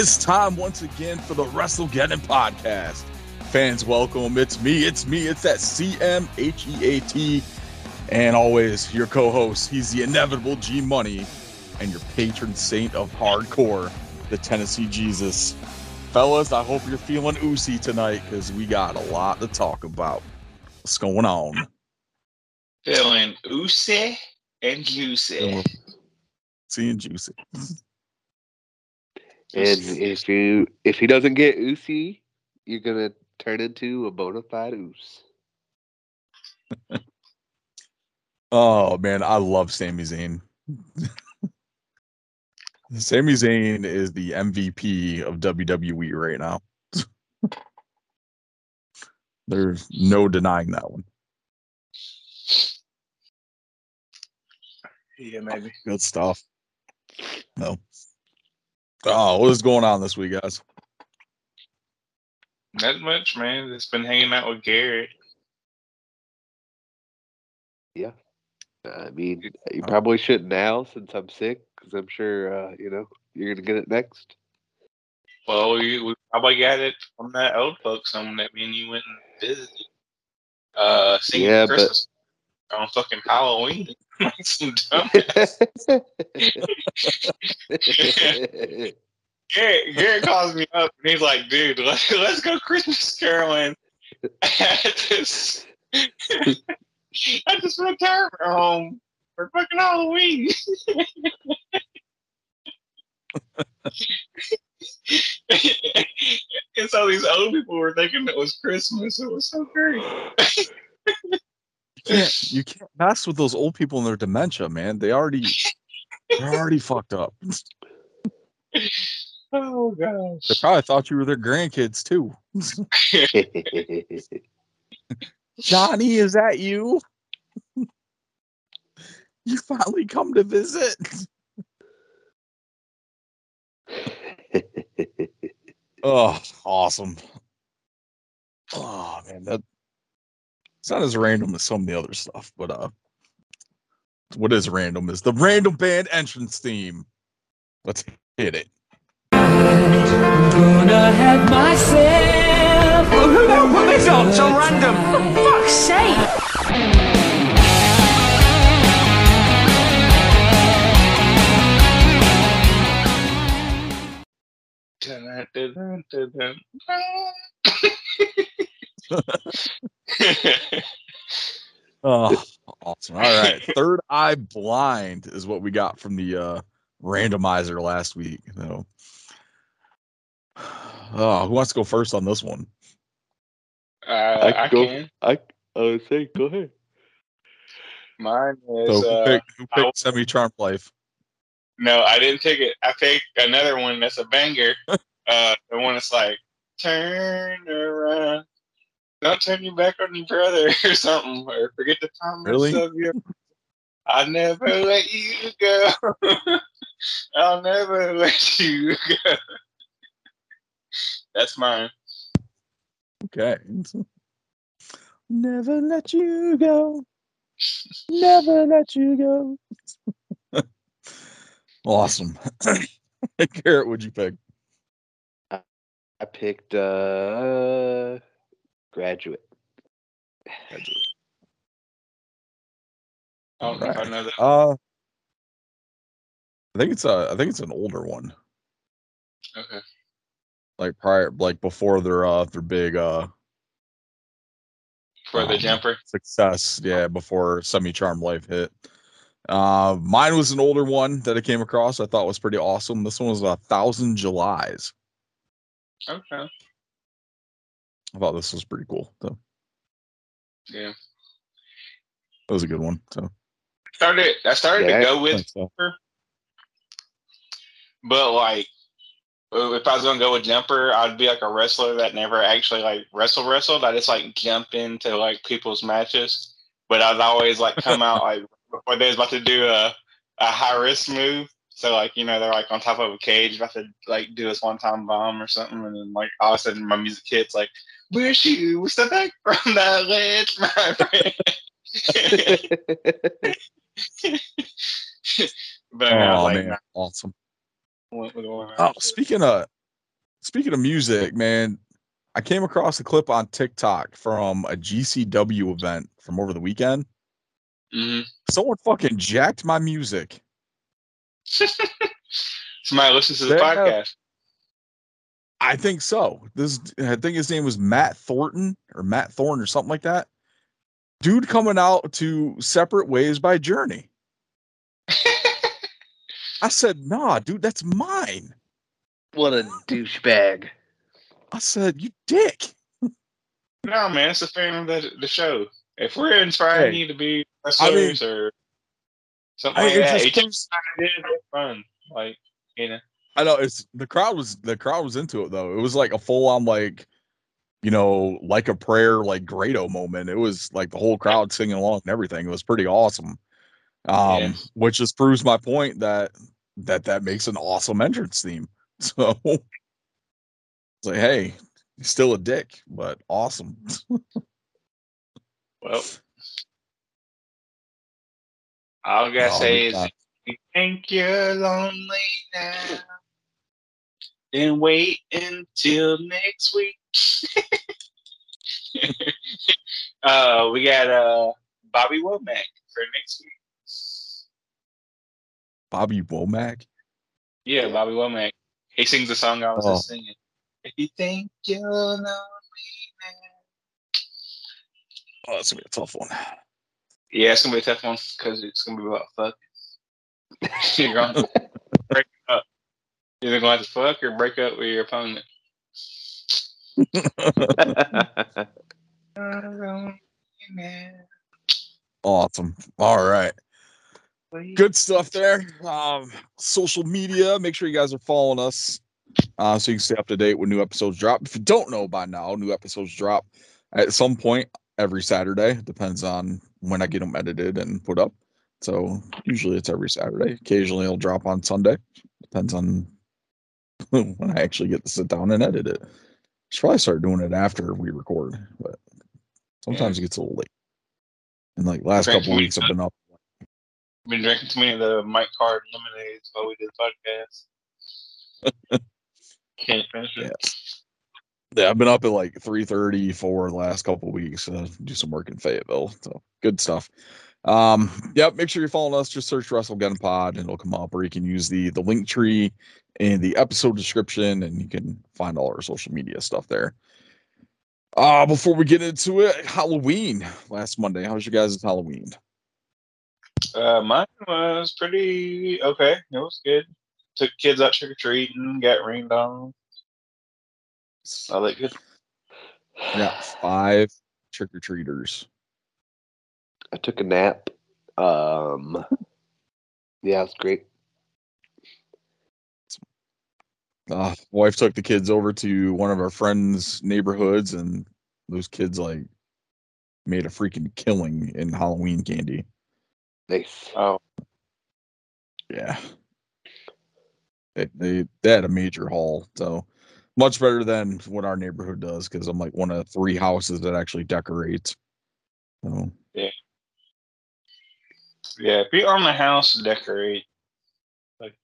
It's time once again for the WrestleGeddon podcast. Fans, welcome. It's me. It's me. It's that CMHEAT. And always your co host. He's the inevitable G Money and your patron saint of hardcore, the Tennessee Jesus. Fellas, I hope you're feeling Ucey tonight because we got a lot to talk about. What's going on? Feeling Ucey and juicy. Seeing juicy. And if you if he doesn't get Ucey, you're gonna turn into a bona fide oos. Oh man, I love Sami Zayn. Sami Zayn is the MVP of WWE right now. There's no denying that one. Yeah, maybe. Good stuff. No. Oh, what is going on this week, guys? Not much, man. Just been hanging out with Garrett. Yeah. I mean, you probably shouldn't now since I'm sick, because I'm sure uh, you know you're gonna get it next. Well, we, we probably got it from that old folks home that me and you went and visited. Uh, singing Yeah, but- on fucking Halloween. Some dumbass. Garrett, Garrett calls me up and he's like, dude, let's, let's go Christmas caroling at this, at this retirement home for fucking Halloween. and so these old people were thinking it was Christmas. It was so great. You can't you can't mess with those old people and their dementia, man. They already they're already fucked up. Oh gosh. They probably thought you were their grandkids too. Johnny, is that you? you finally come to visit. Oh, awesome. Oh man, that it's not as random as some of the other stuff, but uh what is random is the random band entrance theme. Let's hit it. gonna have myself. Well, who the hell put this on? So random. For fuck's sake! Oh, awesome. All right. Third Eye Blind is what we got from the uh randomizer last week. So oh, who wants to go first on this one? uh, I, go- can. I I would say go ahead. Mine So is who uh, picked, who I- picked Semi-Charmed Life? no, I didn't pick it. I picked another one that's a banger. uh, the one that's like turn around, don't turn your back on your brother or something, or forget the promise Really? of your. I never let you go. I'll never let you go. That's mine. Okay. Never let you go. Never let you go. awesome. Garrett, what'd you pick? I picked uh graduate. I don't know if I know that. Uh I think it's a I think it's an older one. Okay. Like prior like before their uh their big uh For the Um, jumper. success. Yeah, before Semi-Charmed Life hit. Uh, mine was an older one that I came across. I thought was pretty awesome. This one was a thousand Julys. Okay. I thought this was pretty cool. So Yeah. that was a good one. So Started. I started Yeah, to go with thanks, so. But like, uh, if I was gonna go with jumper, I'd be like a wrestler that never actually like wrestle wrestled. I just like jump into like people's matches, but I'd always like come out like before they was about to do a a high risk move. So like you know they're like on top of a cage about to like do this one time bomb or something, and then like all of a sudden my music hits like, "Wish you step back from that ledge, my friend." but Oh like, man, awesome. Oh, speaking of speaking of music, man, I came across a clip on TikTok from a GCW event from over the weekend. hmm Someone fucking jacked my music. Somebody listens to the podcast. I think so. This I think his name was Matt Thornton or Matt Thorne or something like that. Dude coming out to Separate Ways by Journey. I said, nah, dude, that's mine. what a douchebag. I said, you dick. no, man, it's a fan of the, the show. If we're inspiring Hey, you to be I mean- or something I, like it that, just it just fun. Like, you know, I know it's the crowd was the crowd was into it though. It was like a full on like, you know, like a prayer, like Grado moment. It was like the whole crowd singing along and everything. It was pretty awesome. Um, Yeah. which just proves my point that that that makes an awesome entrance theme. So it's like, hey, he's still a dick, but awesome. well, all I gotta Oh, say is, you think you're lonely now, then wait until next week. uh, we got uh Bobby Womack for next week. Bobby Womack. Yeah, Bobby Womack. He sings the song I was Oh. just singing. If you think you're lonely now. Oh, that's gonna be a tough one. Yeah, it's gonna be a tough one because it's gonna be about fuck. You're gonna break up. You're either gonna have to fuck or break up with your opponent. awesome. All right. good stuff there. Um, social media, make sure you guys are following us uh, so you can stay up to date when new episodes drop. If you don't know by now, new episodes drop at some point every Saturday. Depends on when I get them edited and put up. So usually it's every Saturday. Occasionally it'll drop on Sunday. Depends on when I actually get to sit down and edit it. Should probably start doing it after we record, but sometimes it gets a little late. And like last couple weeks I've been up Been drinking too many of the Mike's Hard lemonades while we did the podcast. Can't finish it. Yeah. Yeah, I've been up at like 3:30 for the last couple weeks. Uh, do some work in Fayetteville. So good stuff. Um, yep, make sure you're following us. Just search WrestleGeddon Pod and it'll come up, or you can use the the link tree in the episode description and you can find all our social media stuff there. Uh before we get into it, Halloween last Monday. How was your guys' Halloween? Uh, mine was pretty okay. It was good. Took kids out trick or treating, got rained on. All that good. Yeah, five trick or treaters. I took a nap. Um, yeah, it's great. uh, wife took the kids over to one of our friends' neighborhoods, and those kids like made a freaking killing in Halloween candy. Nice. Oh, Yeah, they they, they had a major haul, so much better than what our neighborhood does. Because I'm like one of three houses that actually decorates. So yeah. If you own a house, decorate. Like,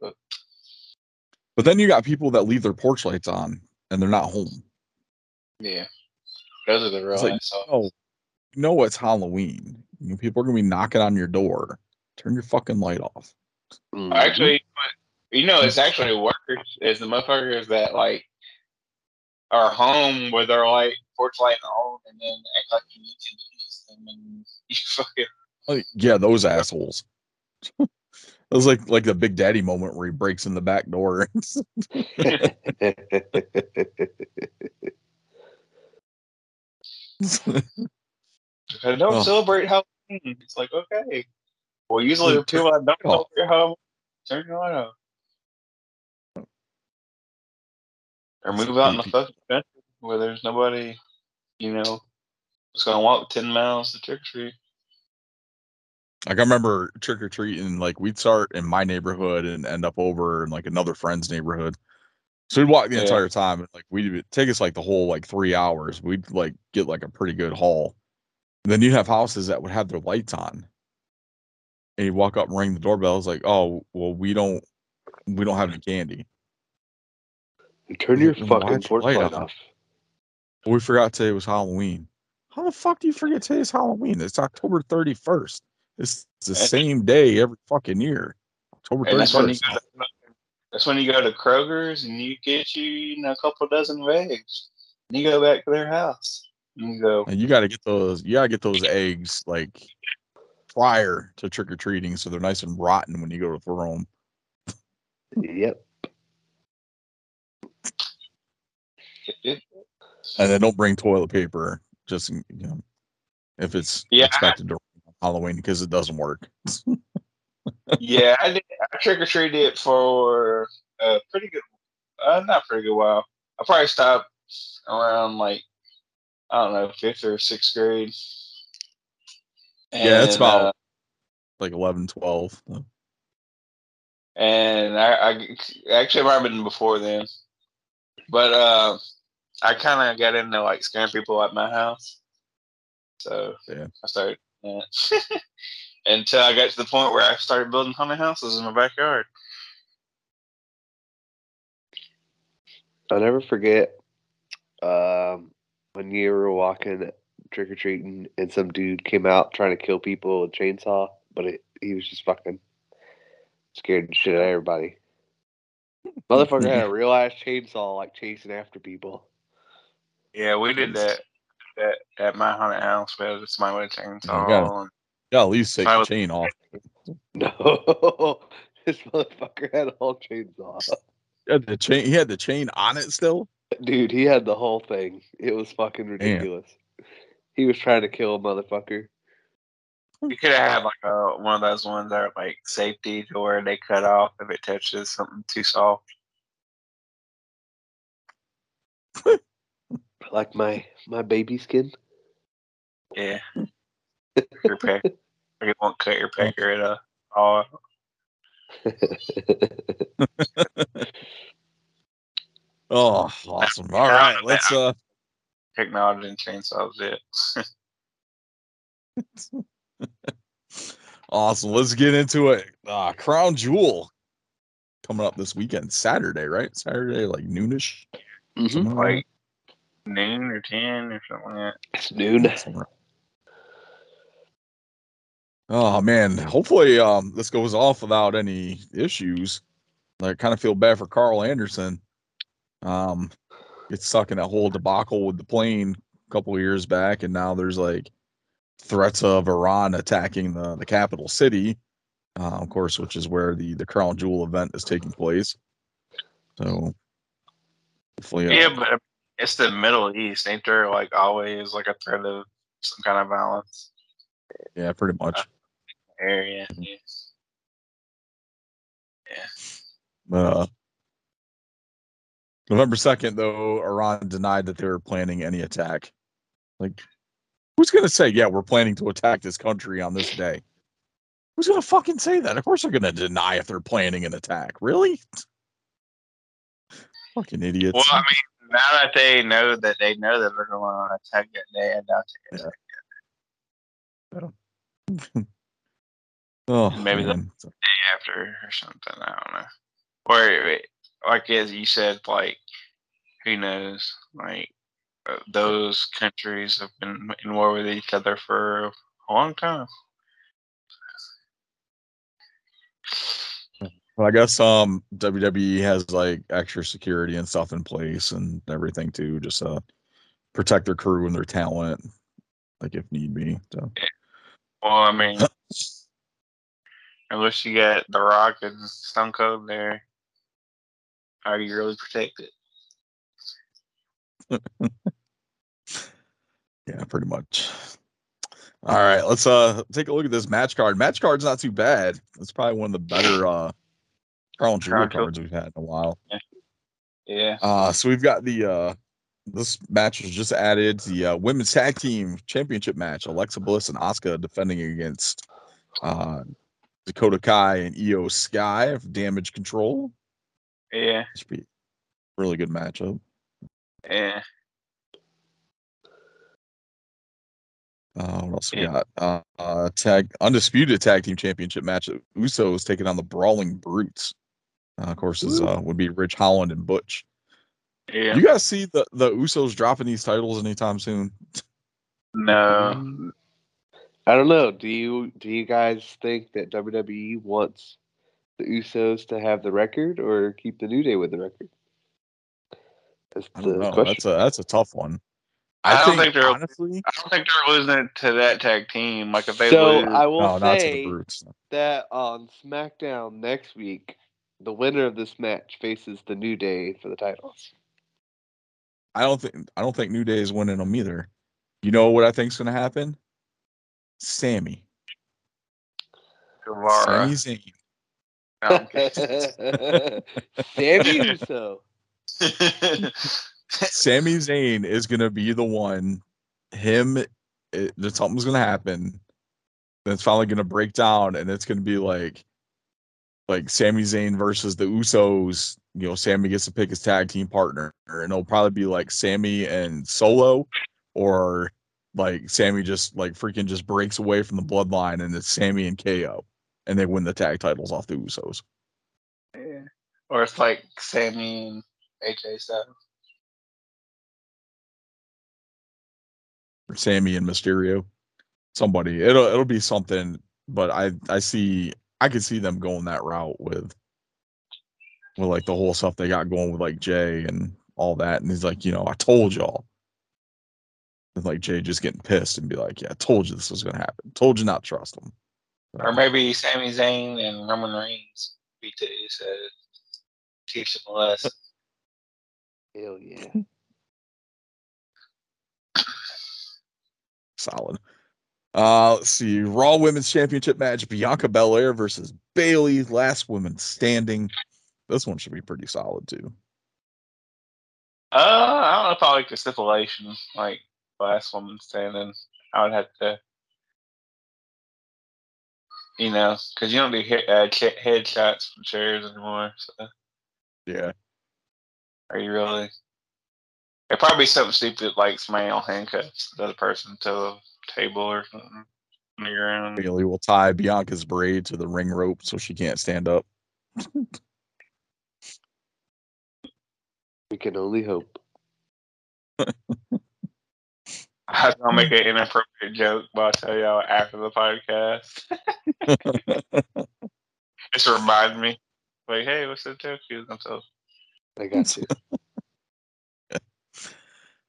but then you got people that leave their porch lights on and they're not home. yeah. Those are the real It's like. Oh, you know it's Halloween. You know, people are gonna be knocking on your door. Turn your fucking light off. Mhm. Actually, you know, it's actually worse. Is the motherfuckers that like are home with their like porch light on, and then act like you need to use them, and you fucking Like, yeah, those assholes. it was like like the Big Daddy moment where he breaks in the back door. I don't Oh. celebrate Halloween. It's like okay. Well, usually the people that don't Oh. celebrate Halloween turn your light off. Or move out in the fucking country where there's nobody, you know, that's gonna walk ten miles to trick or treat. Like I remember trick or treating, like we'd start in my neighborhood and end up over in like another friend's neighborhood. So we'd walk the Yeah. entire time. and Like we'd take us like the whole like three hours. We'd like get like a pretty good haul. And then you'd have houses that would have their lights on. And you'd walk up and ring the doorbell. It's like, oh well, we don't we don't have any candy. Turn your why fucking porch light on? off. We forgot today was Halloween. How the fuck do you forget today's Halloween? It's October 31st. It's the That's- same day every fucking year. October And that's when you 31st. go to, that's when you go to Kroger's and you get you, you know, a couple dozen of eggs. And you go back to their house. And you go, And you got to get those. You got to get those eggs like prior to trick or treating, so they're nice and rotten when you go to throw them. Yep. And then don't bring toilet paper, just you know, if it's Yeah. expected to rain on Halloween because it doesn't work. yeah, I did. I trick or treated it for a pretty good, uh, not pretty good while. I probably stopped around like I don't know fifth or sixth grade. Yeah, it's about uh, like 11, 12. and I, I actually it might have been before then, but uh, I kind of got into like scaring people at my house, so Yeah. I started yeah. until I got to the point where I started building haunted houses in my backyard. I'll never forget um, when you were walking trick or treating and some dude came out trying to kill people with a chainsaw, but it, he was just fucking scared the shit out of everybody. Motherfucker had a real ass chainsaw like chasing after people. Yeah, we did that at, at my haunted house. We had somebody with a chainsaw. gotta- and- Yeah, at least take the was- chain off. No, this motherfucker had a whole chainsaw. He had the chain. He had the chain on it still. Dude, he had the whole thing. It was fucking ridiculous. He was trying to kill a motherfucker. You could have had like a, one of those ones that are like safety to where they cut off if it touches something too soft. Like my my baby skin. Yeah. your peck. You won't cut your pecker at a all. Oh, awesome! All right, let's uh, Technology and chainsaws it. awesome. Let's get into it. Uh, Crown Jewel coming up this weekend, Saturday, right? Saturday, like noonish. Mhm. somewhere like noon or ten or something like that. It's noon. Oh man, hopefully um this goes off without any issues. I kind of feel bad for Karl Anderson. Um, gets stuck in that whole debacle with the plane a couple of years back, and now there's like threats of Iran attacking the the capital city, uh, of course, which is where the the Crown Jewel event is taking place. So, hopefully, uh, Yeah, but it's the Middle East. Ain't there like always like a threat of some kind of violence yeah, pretty much. area? Yeah. Yeah. Uh, November 2nd, though, Iran denied that they were planning any attack. Like, who's going to say, yeah, we're planning to attack this country on this day? Who's going to fucking say that? Of course they're going to deny if they're planning an attack. Really? Fucking idiots. Well, I mean, now that they know that they know that they're going to attack that day, I doubt they attack oh, maybe the- man. the day after or something. I don't know. Or like as you said, like who knows? Like uh, those countries have been in war with each other for a long time. I guess um WWE has like extra security and stuff in place and everything too, just uh protect their crew and their talent, like if need be. So Well, I mean, unless you got The Rock and Stone Cold there, are you really protected? yeah, pretty much. All right, let's uh take a look at this match card. Match card's not too bad. It's probably one of the better uh Jewel Crown cards we've had in a while. Yeah. Uh, so we've got the uh, this match was just added the uh, women's tag team championship match. Alexa Bliss and Asuka defending against uh, Dakota Kai and Iyo Sky of Damage Control. Yeah. Should be a really good matchup. Yeah. Uh, what else we Yeah. got? Uh, uh, tag undisputed tag team championship match. Usos taking on the Brawling Brutes. Uh, of course, is uh, would be Ridge Holland and Butch. Yeah. You guys see the the Usos dropping these titles anytime soon? no. I don't know. Do you do you guys think that WWE wants the Usos to have the record or keep the New Day with the record? That's I don't know. question. That's a that's a tough one. I don't think they're- honestly. I don't think they're losing it to that tag team. Like if they so lose, I will No, not to the say that on SmackDown next week, the winner of this match faces the New Day for the titles. I don't think I don't think New Day is winning them either. You know what I think's gonna happen? Sammy. Guevara. Sami Zayn. No, Sami Uso. Sami Zayn is gonna be the one. Him, it, that something's gonna happen. That's finally gonna break down, and it's gonna be like, like Sami Zayn versus the Usos. You know, Sami gets to pick his tag team partner, and it'll probably be like Sami and Solo, or like Sami just like freaking just breaks away from the bloodline, and it's Sami and KO, and they win the tag titles off the Usos. Yeah. Or it's like Sami and AJ Styles. or Sami and Mysterio. Somebody. It'll it'll be something, but I I see I could see them going that route with with like the whole stuff they got going with like Jay and all that. And he's like, you know, I told y'all. And like Jay just getting pissed and be like, Yeah, I told you this was gonna happen. Told you not to trust him. Or maybe Sami Zayn and Roman Reigns beat the Usos. Teach them a lesson. Hell yeah. Solid. Uh let's see. Raw Women's Championship match, Bianca Belair versus Bayley, last woman standing. This one should be pretty solid too. Uh, I don't know if I like the stipulation, like last woman standing. I would have to, you know, because you don't do hit, uh, ch- headshots from chairs anymore. So Yeah. are you really? It'd probably be something stupid like somebody will handcuff the other person to table or something on the ground. Bayley will tie Bianca's braid to the ring rope so she can't stand up. We can only hope. I was gonna make an inappropriate joke, but I'll tell y'all after the podcast. Just remind me, like, hey, what's the joke you was gonna tell? I got you.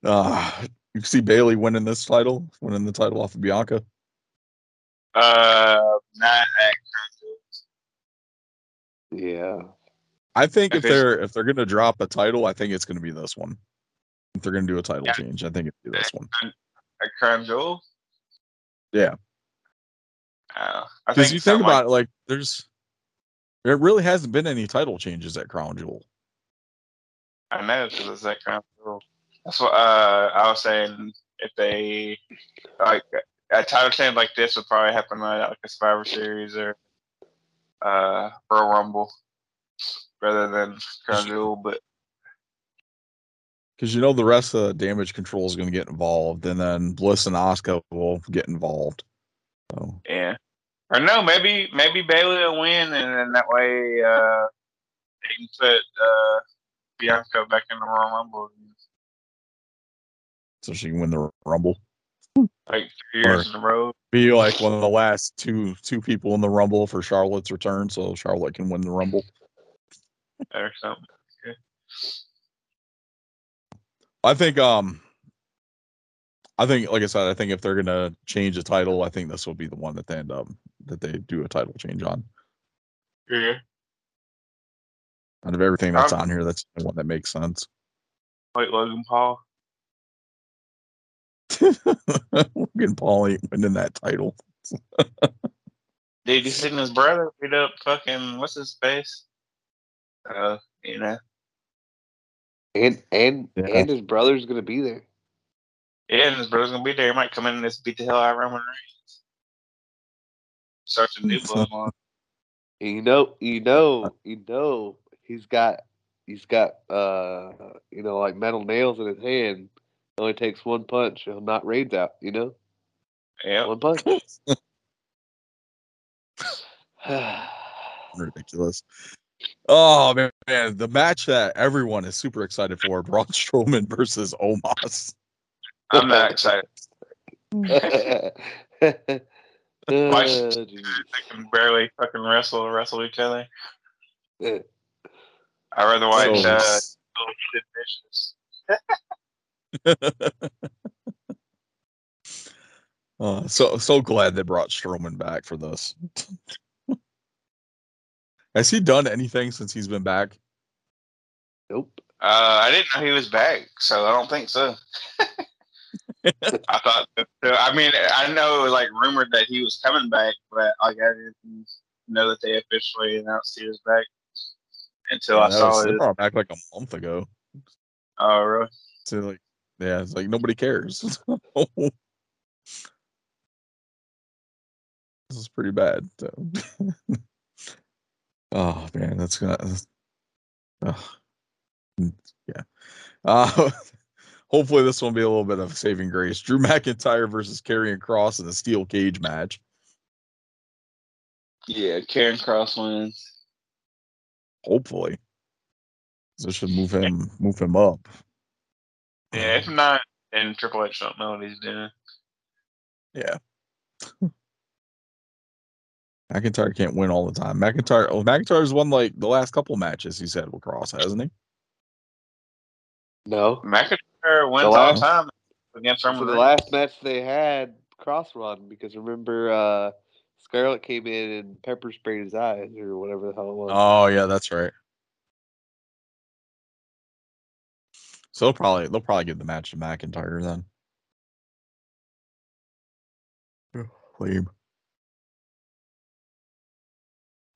Uh, you see Bayley winning this title, winning the title off of Bianca. Uh, not at yeah. I think if Okay. they're if they're gonna drop a title, I think it's gonna be this one. If they're gonna do a title Yeah. change, I think it'd be this one. at Crown Jewel. Yeah. Uh, Because think you think something about it, like there's there really hasn't been any title changes at Crown Jewel. I know because it's at Crown Jewel. That's what uh, I was saying. If they like a title change like this would probably happen at like a Survivor Series or uh Royal Rumble rather than Crown Jewel. But Because you know the rest of the damage control is gonna get involved, and then Bliss and Asuka will get involved. So yeah, or no, maybe maybe Bayley will win, and then that way uh, they can put uh, Bianca back in the Royal Rumble. So she can win the Rumble. Like three years in a row. Be like one of the last two two people in the Rumble for Charlotte's return, so Charlotte can win the Rumble. or something. I think um I think like I said, I think if they're gonna change the title, I think this will be the one that they end up that they do a title change on. Yeah. Out of everything that's on here, that's the one that makes sense. Like Logan Paul. Logan Paul ain't winning that title. Dude, he's seen his brother beat up fucking what's his face? Uh, you know. And and Yeah. and his brother's gonna be there. Yeah, and his brother's gonna be there. He might come in and just beat the hell out of Roman Reigns. Starts a new bloodline. You know, you know, you know, he's got he's got uh you know like metal nails in his hand. It only takes one punch, he'll knock Reigns out. You know, Yeah. one punch. Ridiculous. Oh man, man, the match that everyone is super excited for: Braun Strowman versus Omos. I'm not excited. Uh, Watch- geez. They can barely fucking wrestle wrestle each other. Uh, I'd rather watch So- uh, little Sid Vicious. Uh, so so glad they brought Strowman back for this. Has he done anything since he's been back? nope. Uh, I didn't know he was back, so I don't think so. I thought. I mean, I know it was like rumored that he was coming back, but like I didn't know that they officially announced he was back until Yeah, I saw was- they it. brought him back like a month ago. Oh, really? So like, yeah, it's like nobody cares. this is pretty bad. So. oh man, that's gonna. Oh. Yeah. Uh, hopefully this will be a little bit of saving grace. Drew McIntyre versus Karrion Kross in a steel cage match. Yeah, Karrion Kross wins. Hopefully, this should move him move him up. Yeah, if not, then Triple H don't know what he's doing. Yeah. McIntyre can't win all the time. McIntyre, oh, McIntyre's won like the last couple matches he's had with Kross, hasn't he? No. McIntyre wins all last- the time against Roman For the last match they had, Kross won because remember uh, Scarlett came in and pepper sprayed his eyes or whatever the hell it was. Oh yeah, that's right. So they'll probably they'll probably give the match to McIntyre then. Lame.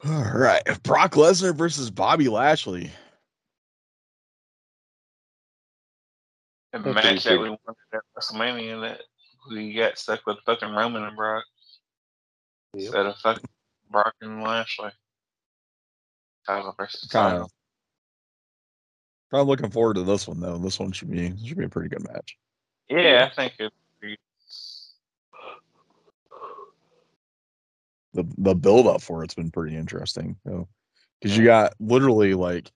All right, Brock Lesnar versus Bobby Lashley. The match that we wanted at WrestleMania that we got stuck with fucking Roman and Brock Yep. instead of fucking Brock and Lashley. Title versus Kind title. Of looking forward to this one though. This one should be should be a pretty good match. Yeah, I think it. the the build up for it's been pretty interesting though because you got literally like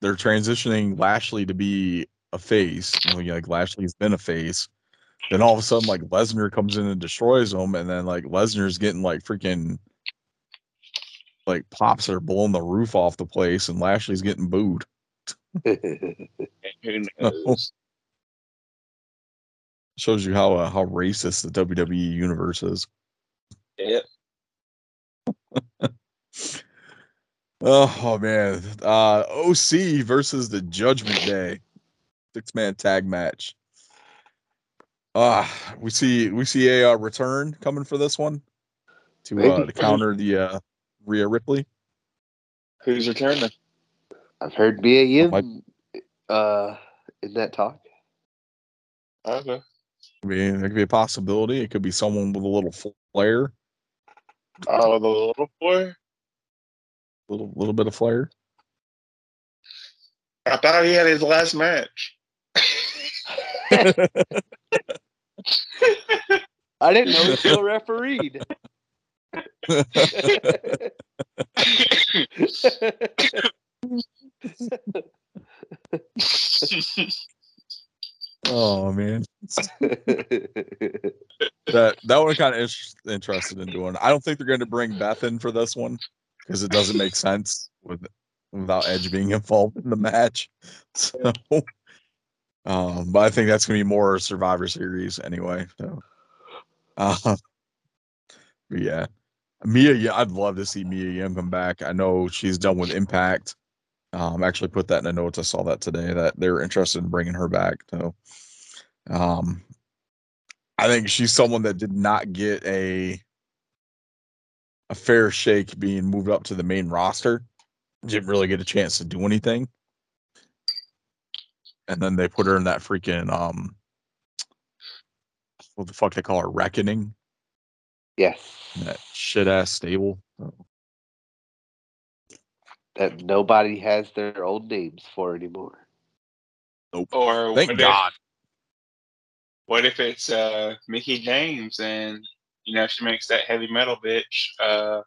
they're transitioning lashley to be a face you know, like lashley's been a face then all of a sudden like lesnar comes in and destroys him and then like lesnar's getting like freaking like pops are blowing the roof off the place and lashley's getting booed Who knows? shows you how uh, how racist the wwe universe is Yep. Oh, man. Uh OC versus the Judgment Day. Six man tag match. Uh we see we see a uh, return coming for this one to uh to counter the uh Rhea Ripley. Who's returning? I've heard Mia Yim Might- uh, in that talk. Okay. I mean, it could be a possibility. It could be someone with a little flair, Oh, the little boy. little little bit of flair. I thought he had his last match. I didn't know he still refereed. oh man, that that one kind of is interested in doing. I don't think they're going to bring Beth in for this one because it doesn't make sense with without Edge being involved in the match. So, um, but I think that's going to be more Survivor Series anyway. So, uh, yeah, Mia, yeah, I'd love to see Mia Yim come back. I know she's done with Impact. Um, actually put that in the notes. I saw that today that they're interested in bringing her back. So, um, I think she's someone that did not get a a fair shake being moved up to the main roster. Didn't really get a chance to do anything. And then they put her in that freaking um what the fuck they call her reckoning, yes. that shit ass stable. That nobody has their old names for anymore. Or Thank what God. If, what if it's uh, Mickie James and you know she makes that heavy metal bitch uh,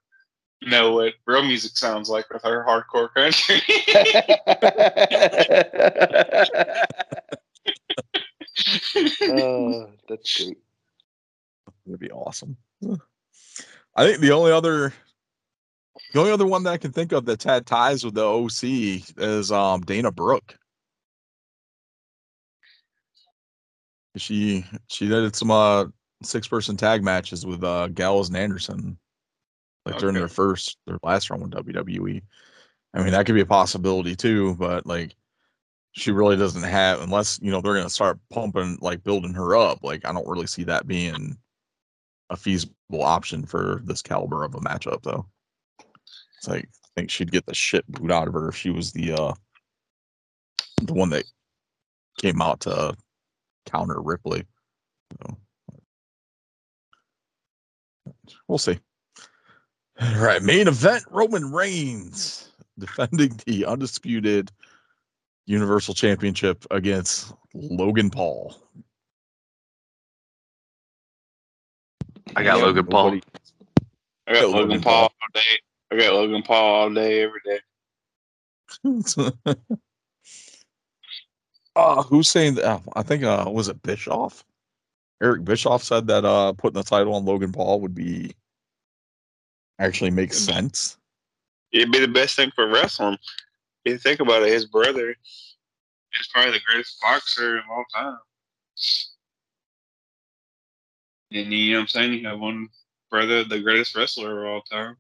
know what real music sounds like with her hardcore country. oh, that's great. That'd be awesome. I think the only other the only other one that I can think of that's had ties with the OC is um Dana Brooke. She she did some uh six person tag matches with uh Gallows and Anderson. Like during their first their last run with WWE. I mean that could be a possibility too, but like she really doesn't have unless you know they're gonna start pumping like building her up. Like I don't really see that being a feasible option for this caliber of a matchup though. It's like I think she'd get the shit boot out of her if she was the uh the one that came out to counter Ripley. So we'll see. All right, main event Roman Reigns defending the undisputed Universal Championship against Logan Paul. I got Logan Paul. Nobody- I got Yeah, Logan Logan Paul Paul. all day. I got Logan Paul all day, every day. uh, who's saying that? oh, I think uh, was it Bischoff? Eric Bischoff said that uh, putting the title on Logan Paul would be actually makes sense. It'd be the best thing for wrestling. If you think about it, his brother is probably the greatest boxer of all time. And you know what I'm saying? You have one brother, the greatest wrestler of all time.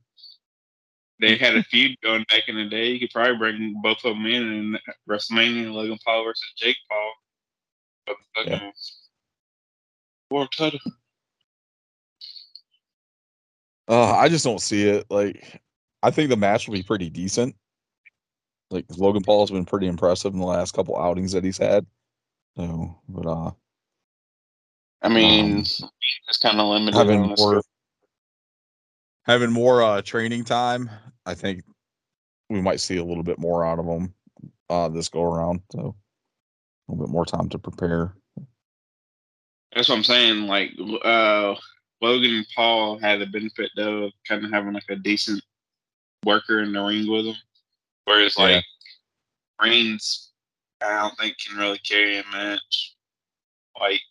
They had a feud going back in the day. You could probably bring both of them in in WrestleMania, Logan Paul versus Jake Paul. For the Yeah. world title. Uh, I just don't see it. Like, I think the match will be pretty decent. Like Logan Paul's been pretty impressive in the last couple outings that he's had. So, but uh, I mean, Um, it's kind of limited having more scope. Having more uh training time, I think we might see a little bit more out of them uh this go around. So, a little bit more time to prepare. That's what I'm saying. Like uh, Logan Paul had the benefit though of kind of having like a decent worker in the ring with them, whereas Yeah. like Reigns, I don't think can really carry a match like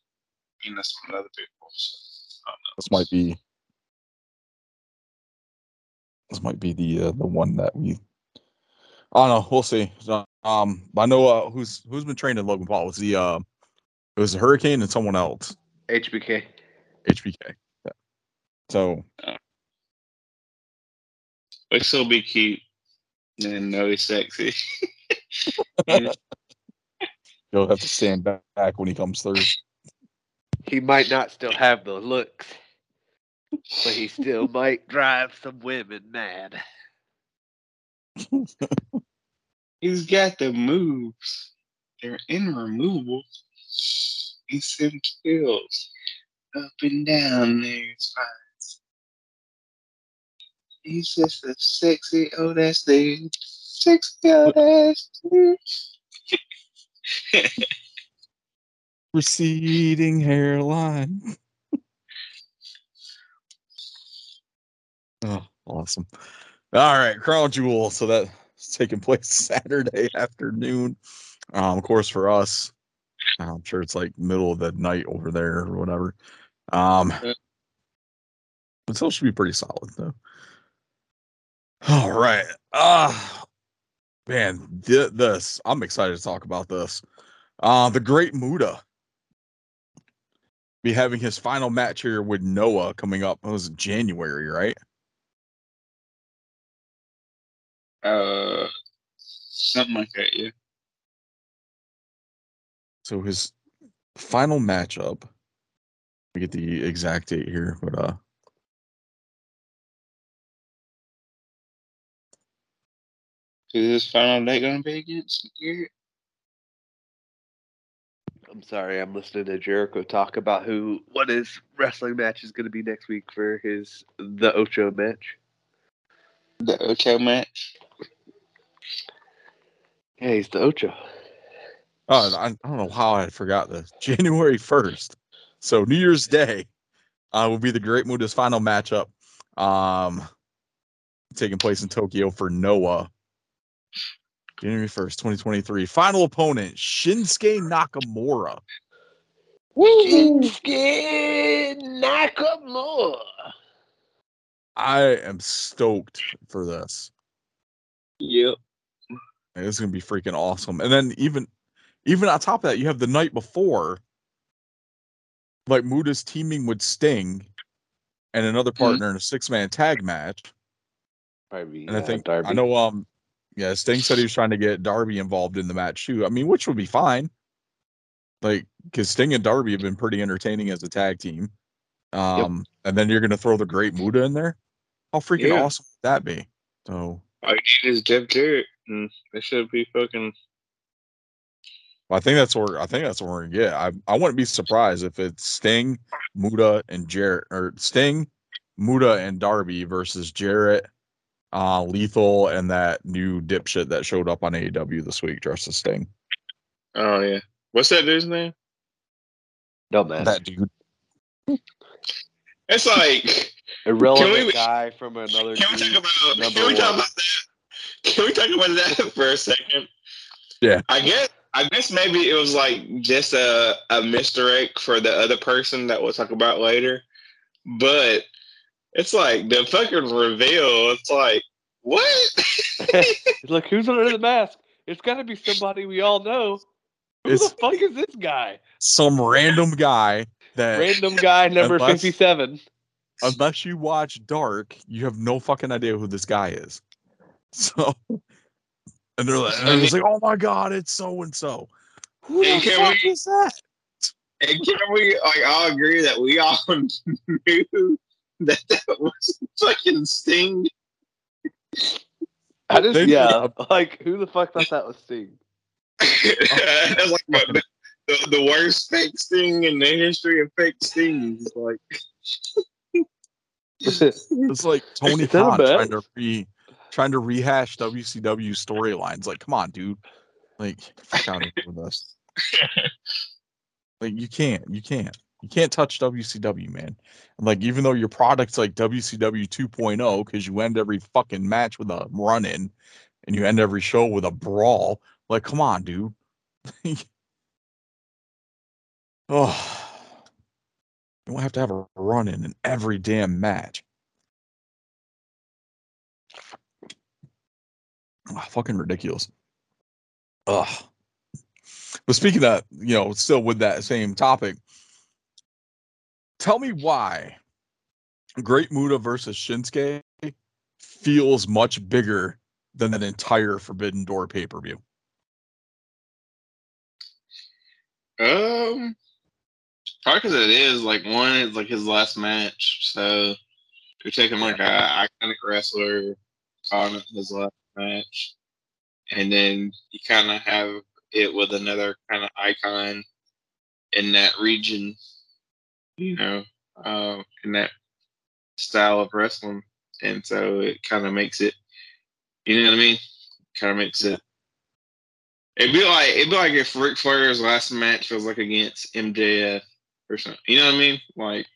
you know some of the other people. So, know. This might be this might be the uh, the one that we. I don't know. We'll see. So, Um, I know uh, who's who's been training Logan Paul. It was the uh, it was the Hurricane and someone else. HBK. HBK. Yeah. So But still be cute and know he's sexy. you'll have to stand back, back when he comes through. He might not still have the looks, but he still might drive some women mad. He's got the moves. They're irremovable. He sends kills up and down there. It's fine. He's just a sexy old ass dude. Sexy old ass dude. Receding hairline. Oh, awesome. All right, Crown Jewel. So that's taking place Saturday afternoon. Um, of course, for us, I'm sure it's like middle of the night over there or whatever. Um, but still should be pretty solid though. All right. Ah, man, th- this I'm excited to talk about this. Uh, the Great Muta be having his final match here with Noah coming up. It was January, right? Uh, something like that, yeah. So his final matchup. We get the exact date here, but uh, Is his final date gonna be against Garrett? I'm sorry, I'm listening to Jericho talk about who what his wrestling match is going to be next week for his the Ocho match. The Ocho match? Yeah, he's the Ocho. oh, I, I don't know how I forgot this. January first, so New Year's Day, uh, will be the Great Muta's final matchup. Um, taking place in Tokyo for Noah. January 1st, 2023. Final opponent, Shinsuke Nakamura. Shinsuke Nakamura. I am stoked for this. Yep. It's gonna be freaking awesome. And then even even on top of that, you have the night before, like Muta's teaming with Sting and another partner in a six man tag match. Probably, And I think Darby. I know um yeah, Sting said he was trying to get Darby involved in the match too. I mean, which would be fine. Like, because Sting and Darby have been pretty entertaining as a tag team. Um, and then you're gonna throw the great Muta in there. How freaking Yeah. awesome would that be? So All you need is Jeff Jarrett, and they should be fucking. Well, I think that's where I think that's where we're gonna get. I I wouldn't be surprised if it's Sting, Muta, and Jarrett, or Sting, Muta, and Darby versus Jarrett, uh, Lethal, and that new dipshit that showed up on AEW this week dressed as Sting. Oh yeah. What's that dude's name? Don't. That dude. It's like. Irrelevant Can we- guy from another. Can we talk about? Can we talk one. about that? Can we talk about that for a second? Yeah. I guess. I guess maybe it was like just a a misdirect for the other person that we'll talk about later, but it's like the fucking reveal. It's like what? Look, who's under the mask? It's got to be somebody we all know. Who It's- the fuck is this guy? Some random guy that Random guy number Unless- 57. Unless you watch Dark, you have no fucking idea who this guy is. So, and they're like, and it's like, oh my god, it's so and so. Who the can fuck we- is that? And can we like all agree that we all knew that that was fucking Sting? I just, They- yeah, like, who the fuck thought that was Sting? That's like the, the, the worst fake Sting in the history of fake Stings. Like. It's like Tony Is that a Khan trying to re trying to rehash WCW storylines. Like, come on, dude. Like, fuck out of with this. Like, you can't, you can't, you can't touch WCW, man. And like, even though your product's like WCW 2.0, because you end every fucking match with a run in, and you end every show with a brawl. Like, come on, dude. oh, you don't have to have a run in in every damn match. Ah, fucking ridiculous. Ugh. But speaking of, you know, still with that same topic, tell me why Great Muta versus Shinsuke feels much bigger than that entire Forbidden Door pay per view. Um, probably because it is like one is like his last match, so you're taking like a iconic wrestler on his last match, and then you kind of have it with another kind of icon in that region, you know, um, in that style of wrestling, and so it kind of makes it, you know what I mean? Kind of makes it. It'd be like it'd be like if Ric Flair's last match was like against MJF or something. You know what I mean? Like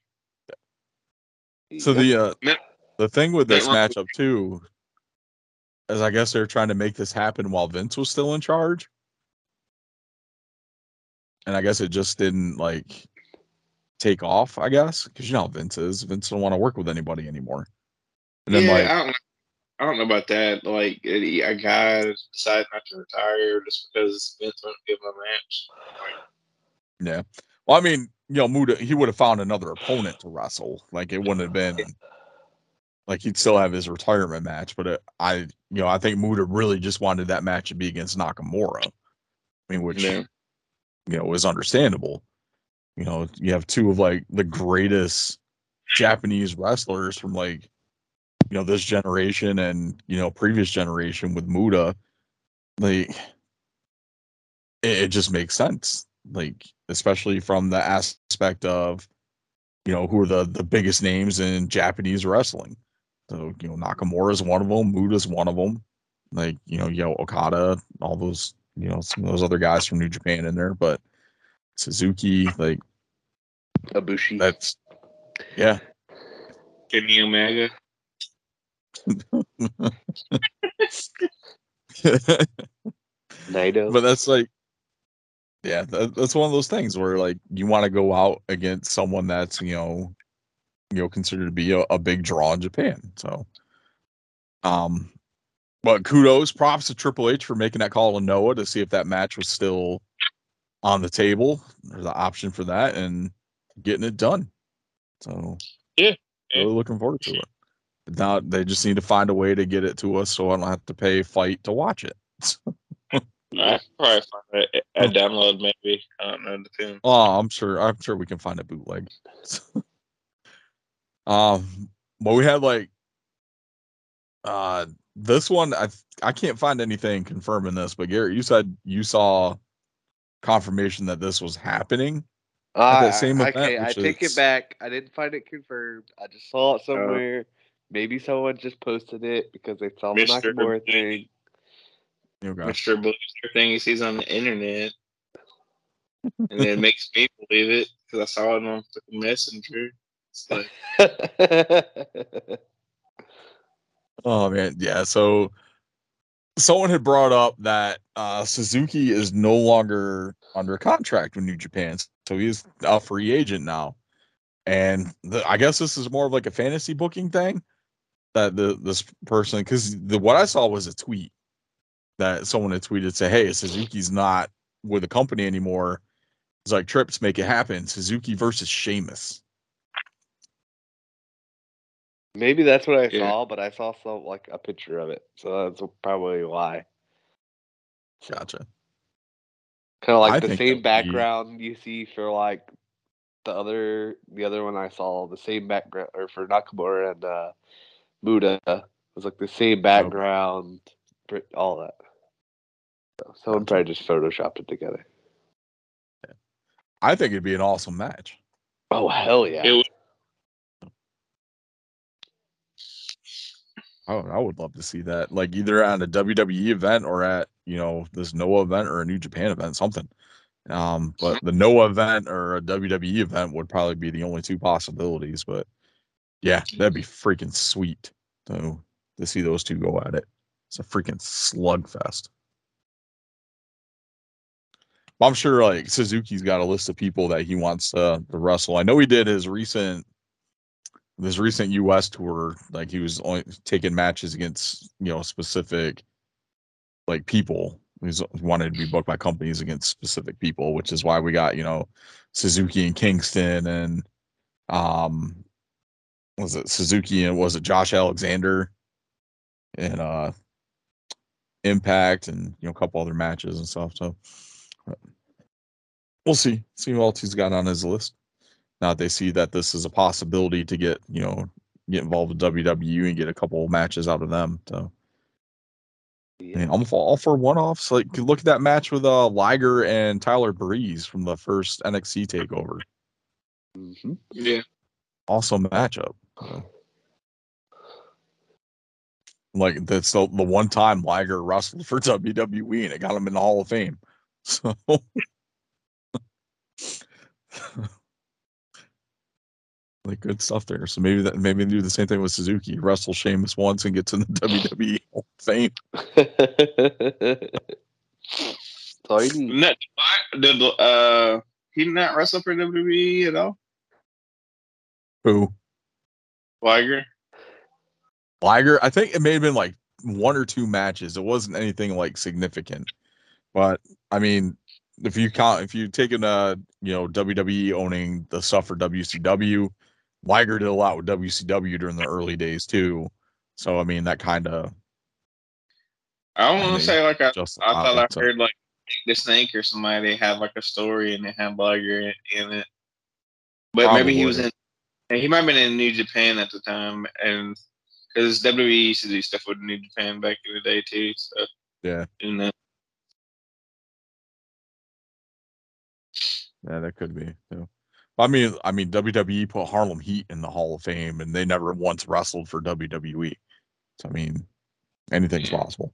So the uh, the thing with this matchup too is I guess they're trying to make this happen while Vince was still in charge. And I guess it just didn't like take off, I guess, because you know how Vince is. Vince don't want to work with anybody anymore. And then yeah, like I don't know. I don't know about that. Like a a guy decided not to retire just because Vince won't give him a match. Yeah. Well, I mean, you know, Muta, he would have found another opponent to wrestle. Like it wouldn't have been like he'd still have his retirement match, but it, I, you know, I think Muta really just wanted that match to be against Nakamura. I mean, which Yeah. you know is understandable. You know, you have two of like the greatest Japanese wrestlers from like you know this generation and you know previous generation with Muta. Like it, it just makes sense. Like especially from the aspect of you know who are the the biggest names in Japanese wrestling. So you know Nakamura is one of them. Muta is one of them. Like you know, know Okada, all those you know some of those other guys from New Japan in there, but Suzuki, like Ibushi. that's yeah, Kenny Omega. Naito. but that's like yeah that, that's one of those things where like you want to go out against someone that's you know you know considered to be a, a big draw in japan so. Um but kudos props to triple h for making that call to noah to see if that match was still on the table. Or the option for that and getting it done. So Yeah, yeah. really looking forward to it. Now they just need to find a way to get it to us so i don't have to pay fight to watch it I probably find a, a download maybe. I don't know the tune. Oh, I'm sure. I'm sure we can find a bootleg. um, but we had like, uh, this one. I I can't find anything confirming this, but Garrett, you said you saw confirmation that this was happening. Uh, that same I, event, okay, I which take is- it back. I didn't find it confirmed. I just saw it somewhere. Maybe someone just posted it because they saw the Mr. Nakamura thing. You know, Mr. believes everything he sees on the internet. and it makes me believe it because I saw it on fucking Messenger. It's like, Oh man, yeah. So someone had brought up that uh, Suzuki is no longer under contract with New Japan, so he's a free agent now. And the, I guess this is more of like a fantasy booking thing that the this person because the what I saw was a tweet that someone had tweeted say, "Hey, Suzuki's not with the company anymore." It's like trips make it happen. Suzuki versus Sheamus. Maybe that's what I Yeah. saw, but I saw some like a picture of it, so that's probably why. Gotcha. Kind of I like the same that would be- background you see for like the other the other one I saw the same background or for Nakamura and uh Muta it was like the same background, pr- all that. So someone Gotcha. probably just photoshopped it together. Yeah. I think it'd be an awesome match. Oh hell yeah! it was Oh, I would love to see that, like either at a WWE event or at you know this Noah event or a New Japan event, something. Um, but the Noah event or a WWE event would probably be the only two possibilities. But yeah, that'd be freaking sweet. So to see those two go at it, it's a freaking slugfest. I'm sure like Suzuki's got a list of people that he wants to, to wrestle. I know he did his recent this recent US tour, like he was only taking matches against, you know, specific like people. He's wanted to be booked by companies against specific people, which is why we got, you know, Suzuki and Kingston and um was it Suzuki and was it Josh Alexander and uh Impact and you know a couple other matches and stuff. So we'll see. See who else he's got on his list now that they see that this is a possibility to get you know get involved with WWE and get a couple matches out of them. So I Yeah. mean, I'm all all for one offs. Like look at that match with uh Liger and Tyler Breeze from the first NXT takeover. Mhm. yeah. Awesome matchup. So, Like that's the, the one time Liger wrestled for WWE and it got him in the Hall of Fame. So like good stuff there. So maybe that maybe do the same thing with Suzuki. Wrestle Sheamus once and gets in the WWE Hall of Fame. That's all you need. Not, did, uh, he did not wrestle for WWE at all? Who? Liger? Liger, I think it may have been like one or two matches. It wasn't anything like significant. But I mean, if you count if you take in uh you know WWE owning the stuff for WCW, Liger did a lot with WCW during the early days too. So I mean that kind of I don't want to say like I, I thought I heard like the Snake or somebody had like a story and they had Liger in, in it. But maybe he was in. He might have been in New Japan at the time, and because WWE used to do stuff with New Japan back in the day too. So Yeah. and then Yeah, that could be. too. I mean, I mean, WWE put Harlem Heat in the Hall of Fame, and they never once wrestled for WWE. So I mean, anything's possible.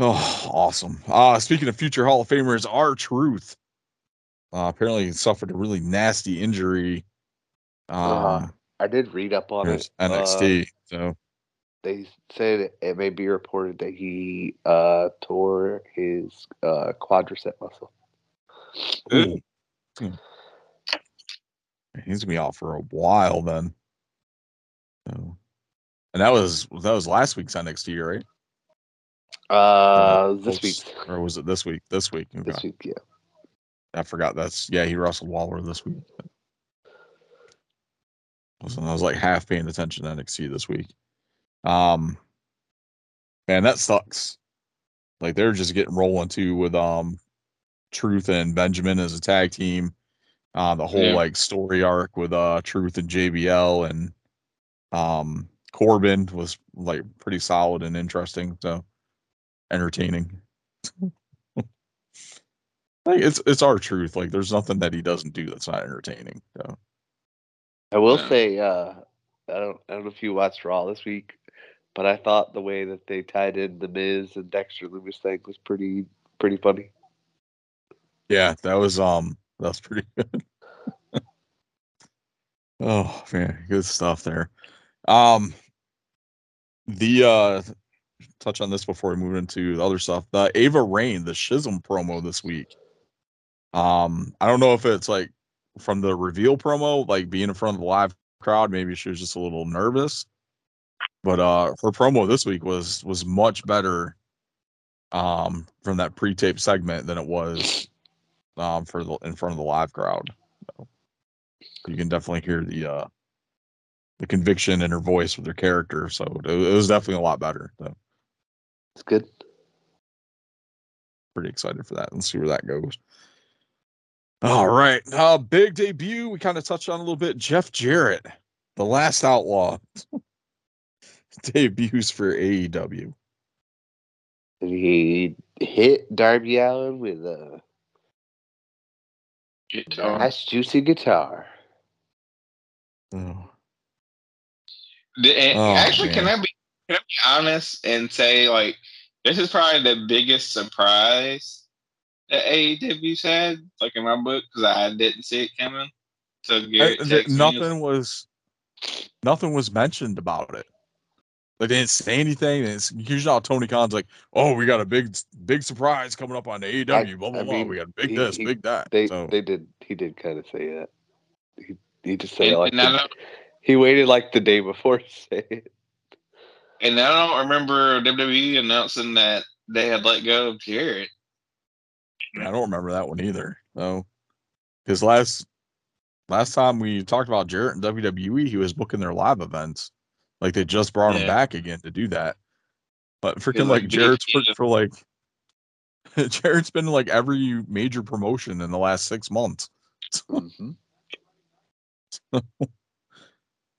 Oh, awesome! Uh speaking of future Hall of Famers, R-Truth uh, apparently suffered a really nasty injury. Um, Uh-huh. I did read up on it. Uh, NXT. so they said it may be reported that he uh, tore his uh, quadricep muscle. Ooh. Hmm. he's gonna be out for a while then. So, and that was that was last week's NXT, right? Uh, this week. or was it this week? This week. Okay. This week, yeah. I forgot. That's yeah. He wrestled Waller this week. Listen, I was like half paying attention to NXT this week. Um, man, that sucks. Like they're just getting rolling too with um, Truth and Benjamin as a tag team. Uh, the whole Yeah. like story arc with uh Truth and JBL and um Corbin was like pretty solid and interesting. So entertaining. like it's it's R-Truth. Like there's nothing that he doesn't do that's not entertaining. So I will Yeah. say, uh, I don't, I don't know if you watched Raw this week, but I thought the way that they tied in the Miz and Dexter Lumis thing was pretty, pretty funny. Yeah, that was um that was pretty good. oh man, good stuff there. Um the uh touch on this before we move into the other stuff. The Ava Raine, the Schism promo this week. Um, I don't know if it's like from the reveal promo, like being in front of the live crowd, maybe she was just a little nervous. But uh her promo this week was was much better um from that pre-tape segment than it was um for the in front of the live crowd. So you can definitely hear the uh the conviction in her voice with her character. So it, it was definitely a lot better. So It's good. pretty excited for that. Let's see where that goes. All right. Uh big debut. We kind of touched on a little bit. Jeff Jarrett, the last outlaw. Debuts for AEW. He hit Darby Allin with a Guitar. nice, juicy guitar. Oh. The- and Oh, actually, can. I be can I be honest and say like this is probably the biggest surprise that AEW's had, like in my book, because I didn't see it coming. So Garrett th- texted me, nothing was nothing was mentioned about it. They didn't say anything. And it's usually how Tony Khan's like, "Oh, we got a big, big surprise coming up on the AEW. blah blah I blah. we got big he- this, he- big that." They so they did he did kind of say that. He, he just said and, it like and I the- he waited like the day before to say it. and I don't remember WWE announcing that they had let go of Jarrett. I don't remember that one either. So, because last last time we talked about Jarrett and WWE, he was booking their live events. Like they just brought him back again to do that. But freaking like, like BFT worked for like Jarrett's been like every major promotion in the last six months. Mhm.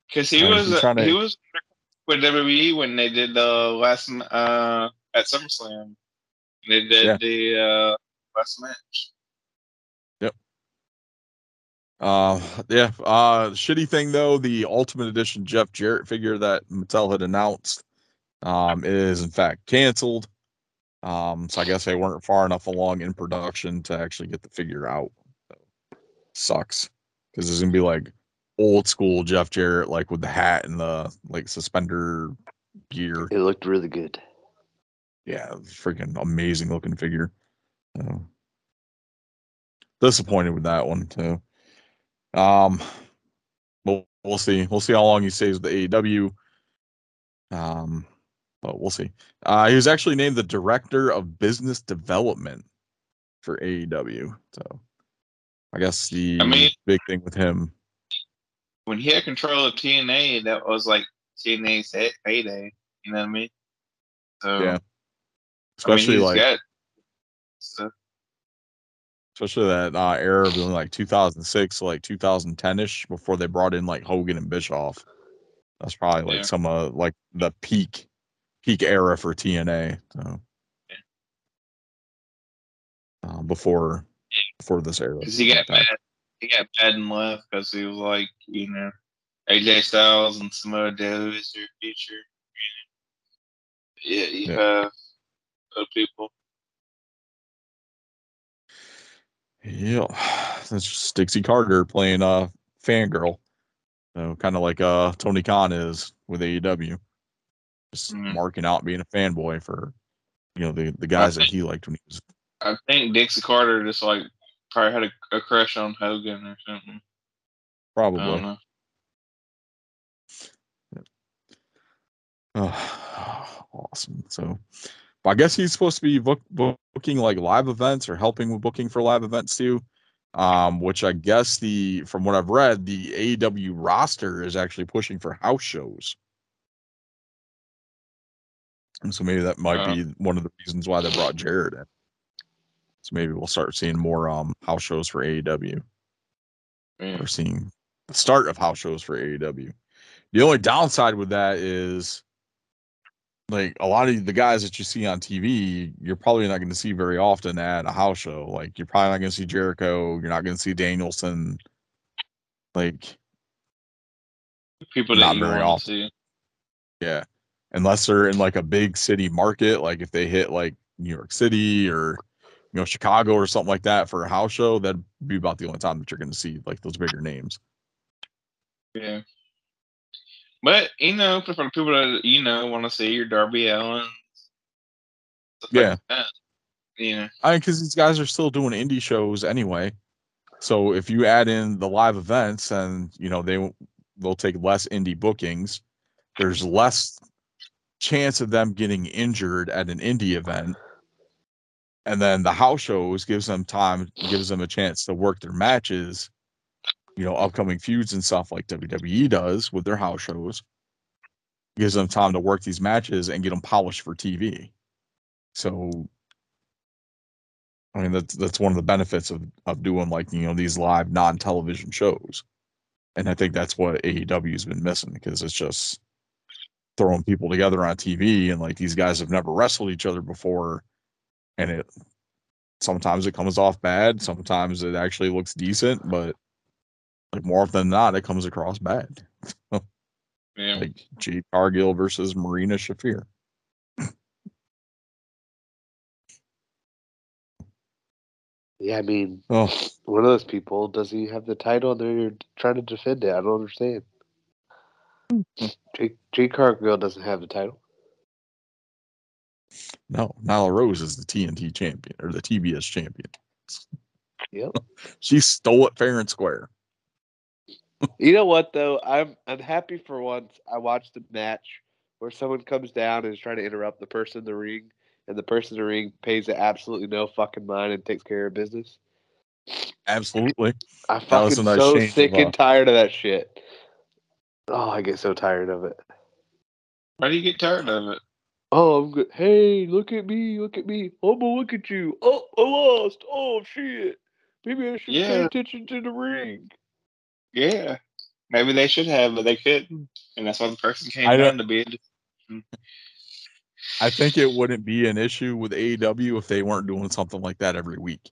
Because he was to- he was with WWE when they did the last uh at SummerSlam. They did Yeah. the uh last match. Uh, yeah. Uh, shitty thing though, the Ultimate Edition Jeff Jarrett figure that Mattel had announced, um, is in fact canceled. Um, so I guess they weren't far enough along in production to actually get the figure out. So, sucks because there's gonna be like old school Jeff Jarrett, like with the hat and the like suspender gear. It looked really good. Yeah, freaking amazing looking figure. So, disappointed with that one too. Um, we'll we'll see. We'll see how long he stays with the AEW. Um, but we'll see. Uh, he was actually named the director of business development for AEW. So, I guess the I mean- big thing with him. When he had control of TNA, that was like TNA's heyday. You know what I mean? So Yeah. I mean, Especially like got stuff. Especially that uh, era of like 2006 to like 2010ish before they brought in like Hogan and Bischoff. That's probably like Yeah. some uh like the peak peak era for TNA. So Yeah. uh, before before this era. Because he got bad, He got bad and left because he was like, you know, AJ Styles and Samoa Joe is your future. You know? Yeah, you have other people. Yeah, that's just Dixie Carter playing uh fangirl. So kind of like uh Tony Khan is with AEW, just Mhm. marking out being a fanboy for you know the the guys that he liked when he was I think Dixie Carter just like probably had a, a crush on Hogan or something. I probably. don't know. Oh, awesome. So, but I guess he's supposed to be book, booking like live events or helping with booking for live events too. Um, which I guess the from what I've read, the AEW roster is actually pushing for house shows. And so maybe that might Uh. be one of the reasons why they brought Jarrett in. So maybe we'll start seeing more um house shows for AEW Yeah. or seeing the start of house shows for AEW. The only downside with that is like a lot of the guys that you see on TV, you're probably not going to see very often at a house show. Like you're probably not going to see Jericho, you're not going to see Danielson. Like People Not very often. see. yeah, unless they're in like a big city market, like if they hit like New York City or you know Chicago or something like that for a house show, that'd be about the only time that you're going to see like those bigger names. Yeah. But you know, for the people that you know want to see your Darby Allin. yeah, like Yeah. that, You know. I mean, because these guys are still doing indie shows anyway. So if you add in the live events, and you know they they'll take less indie bookings. There's less chance of them getting injured at an indie event, and then the house shows gives them time, gives them a chance to work their matches. You know, upcoming feuds and stuff like WWE does with their house shows. Gives them time to work these matches and get them polished for TV. So I mean, that's that's one of the benefits of of doing like you know these live non-television shows, and I think that's what AEW has been missing because it's just throwing people together on TV and like these guys have never wrestled each other before, and it sometimes it comes off bad, sometimes it actually looks decent, but like more often than not, it comes across bad. Yeah. Like Jade Cargill versus Marina Shafir. Yeah, I mean, Oh, one of those people does he have the title and they're trying to defend it? I don't understand. Jake, Jake Cargill doesn't have the title. no, Nyla Rose is the TNT champion or the TBS champion. Yep. She stole it fair and square. You know what though? I'm I'm happy for once. I watched a match where someone comes down and is trying to interrupt the person in the ring, and the person in the ring pays it absolutely no fucking mind and takes care of business. Absolutely. I That was fucking nice so sick and tired of that shit. Oh, I get so tired of it. Why do you get tired of it? Oh, I'm good. Hey, look at me, look at me. Oh, but look at you. Oh, I lost. Oh shit. Maybe I should pay attention to the ring. Yeah. Maybe they should have, but they couldn't. And that's why the person came I down to be. a- I think it wouldn't be an issue with AEW if they weren't doing something like that every week.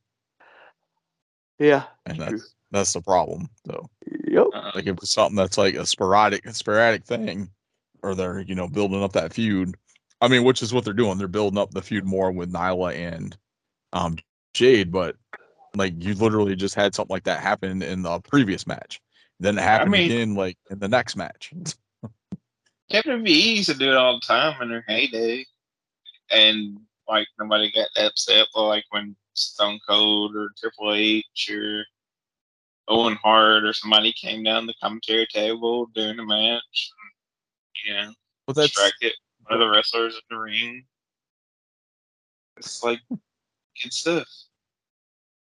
Yeah. And true. that's that's the problem. So Yep. Uh, like if it's something that's like a sporadic sporadic thing, or they're, you know, building up that feud. I mean, which is what they're doing. They're building up the feud more with Nyla and um Jade, but like you literally just had something like that happen in the previous match. Then it happened mean- again like in the next match. WWE used to do it all the time in their heyday, and like nobody got that upset. But like when Stone Cold or Triple H or Owen Hart or somebody came down the commentary table during the match, you know, But that's distracted one of the wrestlers in the ring. It's like good stuff.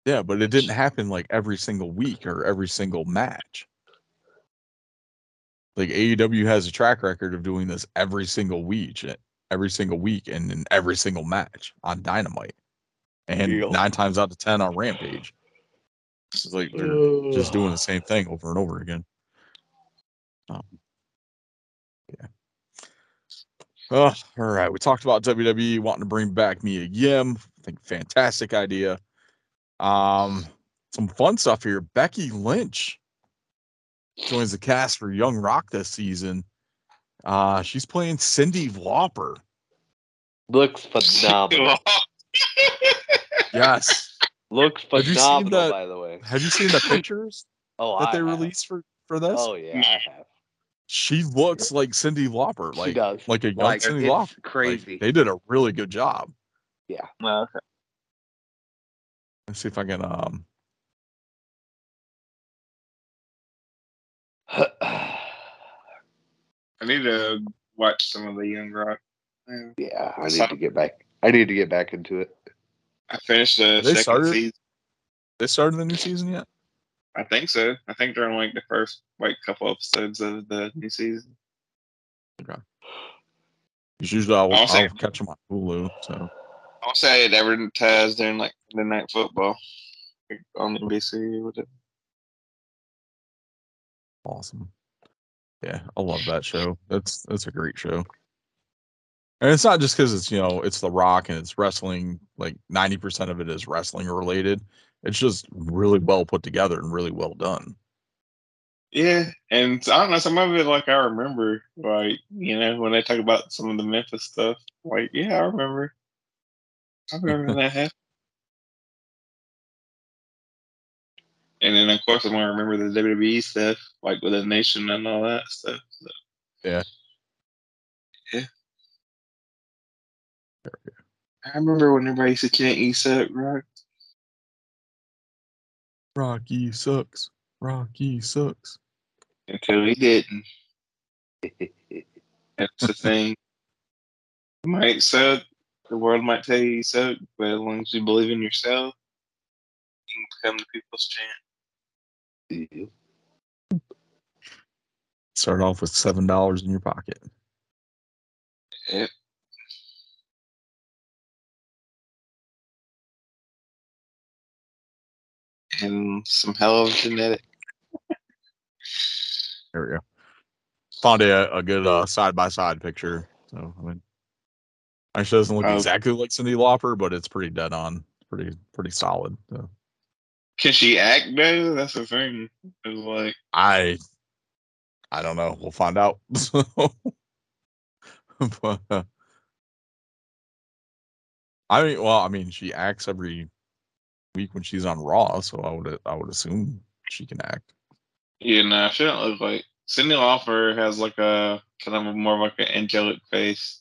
Yeah, but it didn't happen like every single week or every single match. Like AEW has a track record of doing this every single week, eh, every single week, and in every single match on Dynamite, and Yeah. nine times out of ten on Rampage. It's like they're just doing the same thing over and over again. Um, yeah. Oh, all right. We talked about WWE wanting to bring back Mia Yim. I think fantastic idea. Um, some fun stuff here. Becky Lynch joins the cast for Young Rock this season. Uh, she's playing Cyndi Lauper. Looks phenomenal. Yes. Looks Have you seen phenomenal, that- by the way. Have you seen the pictures Oh, that I they have. released for for this? Oh yeah, I have. She looks like Cyndi Lauper, She like does. like a young Like, Cyndi it's Lauper. Like, crazy. they did a really good job. Yeah. Well, okay. Let's see if I can um I need to watch some of the Young Rock. Yeah. yeah, I need to get back. I need to get back into it. I finished the they second started? season. they started the new season yet? I think so. I think they're on like the first like couple episodes of the new season. 'Cause usually I'll, I'll I'll say- catch them on Hulu. So I'll say it advertised during like the night football like, on NBC or whatever. Awesome. Yeah, I love that show. That's that's a great show. And it's not just because it's you know it's The Rock and it's wrestling. Like ninety percent of it is wrestling related. It's just really well put together and really well done. Yeah, and I don't know some of it like I remember, like you know when they talk about some of the Memphis stuff. Like, yeah, I remember. I remember that happened. And then of course I'm gonna remember the WWE stuff, like with the Nation and all that stuff. So. Yeah. Yeah. I remember when everybody used to chant "You suck, right?" Rocky sucks. Rocky sucks. Until he didn't. That's the thing. You might suck. The world might tell you you suck, but as long as you believe in yourself, you can become the people's champ. Yeah. Start off with seven dollars in your pocket. Yep. And some hell of genetic. There we go. Found a, a good uh, side by side picture. So I mean, actually doesn't look Oh. exactly like Cyndi Lauper, but it's pretty dead on. Pretty pretty solid. So Can she act though? That's the thing. It's like I I don't know. We'll find out. But, uh, I mean, well, I mean, she acts every week when she's on Raw, so I would I would assume she can act. you know, she don't look like Cyndi Lauper has like a kind of more of like an angelic face.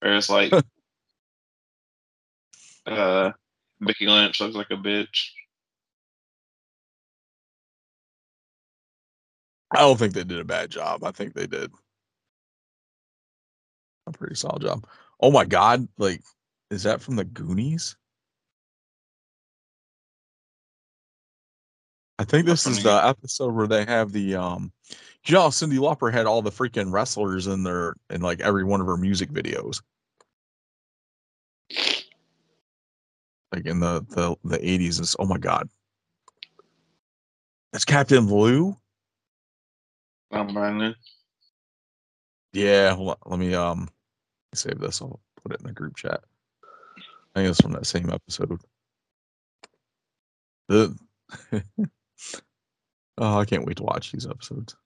Whereas like uh Becky Lynch looks like a bitch. I don't think they did a bad job. I think they did a pretty solid job. Oh my god, like is that from the Goonies? I think this is the episode where they have the um you know Cyndi Lauper had all the freaking wrestlers in their in like every one of her music videos. Like in the the the 80s is oh my god. That's Captain Lou? I'm buying Yeah, hold on. Let me um save this. I'll put it in the group chat. I think it's from that same episode. The oh, I can't wait to watch these episodes.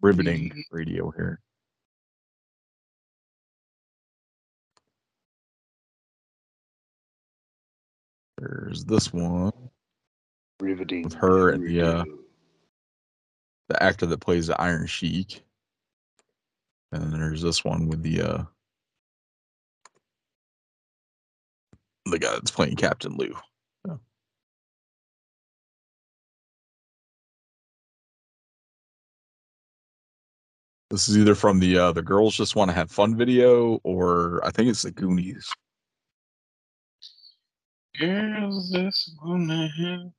Riveting radio here. There's this one. Riveting. With her and the, uh, the actor that plays the Iron Sheik. And then there's this one with the uh the guy that's playing Captain Lou. This is either from the uh the girls just want to have fun video or I think it's the Goonies. Girls wanna have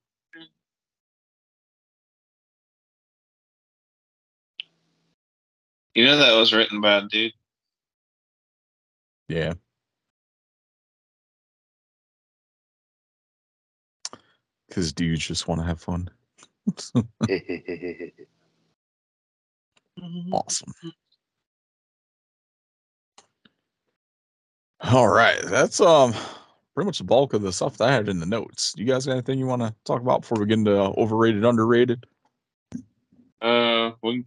You know that was written by a dude. Yeah. Cause dudes just want to have fun. awesome. All right, that's um pretty much the bulk of the stuff that I had in the notes. You guys got anything you want to talk about before we get into overrated, underrated? Uh, we,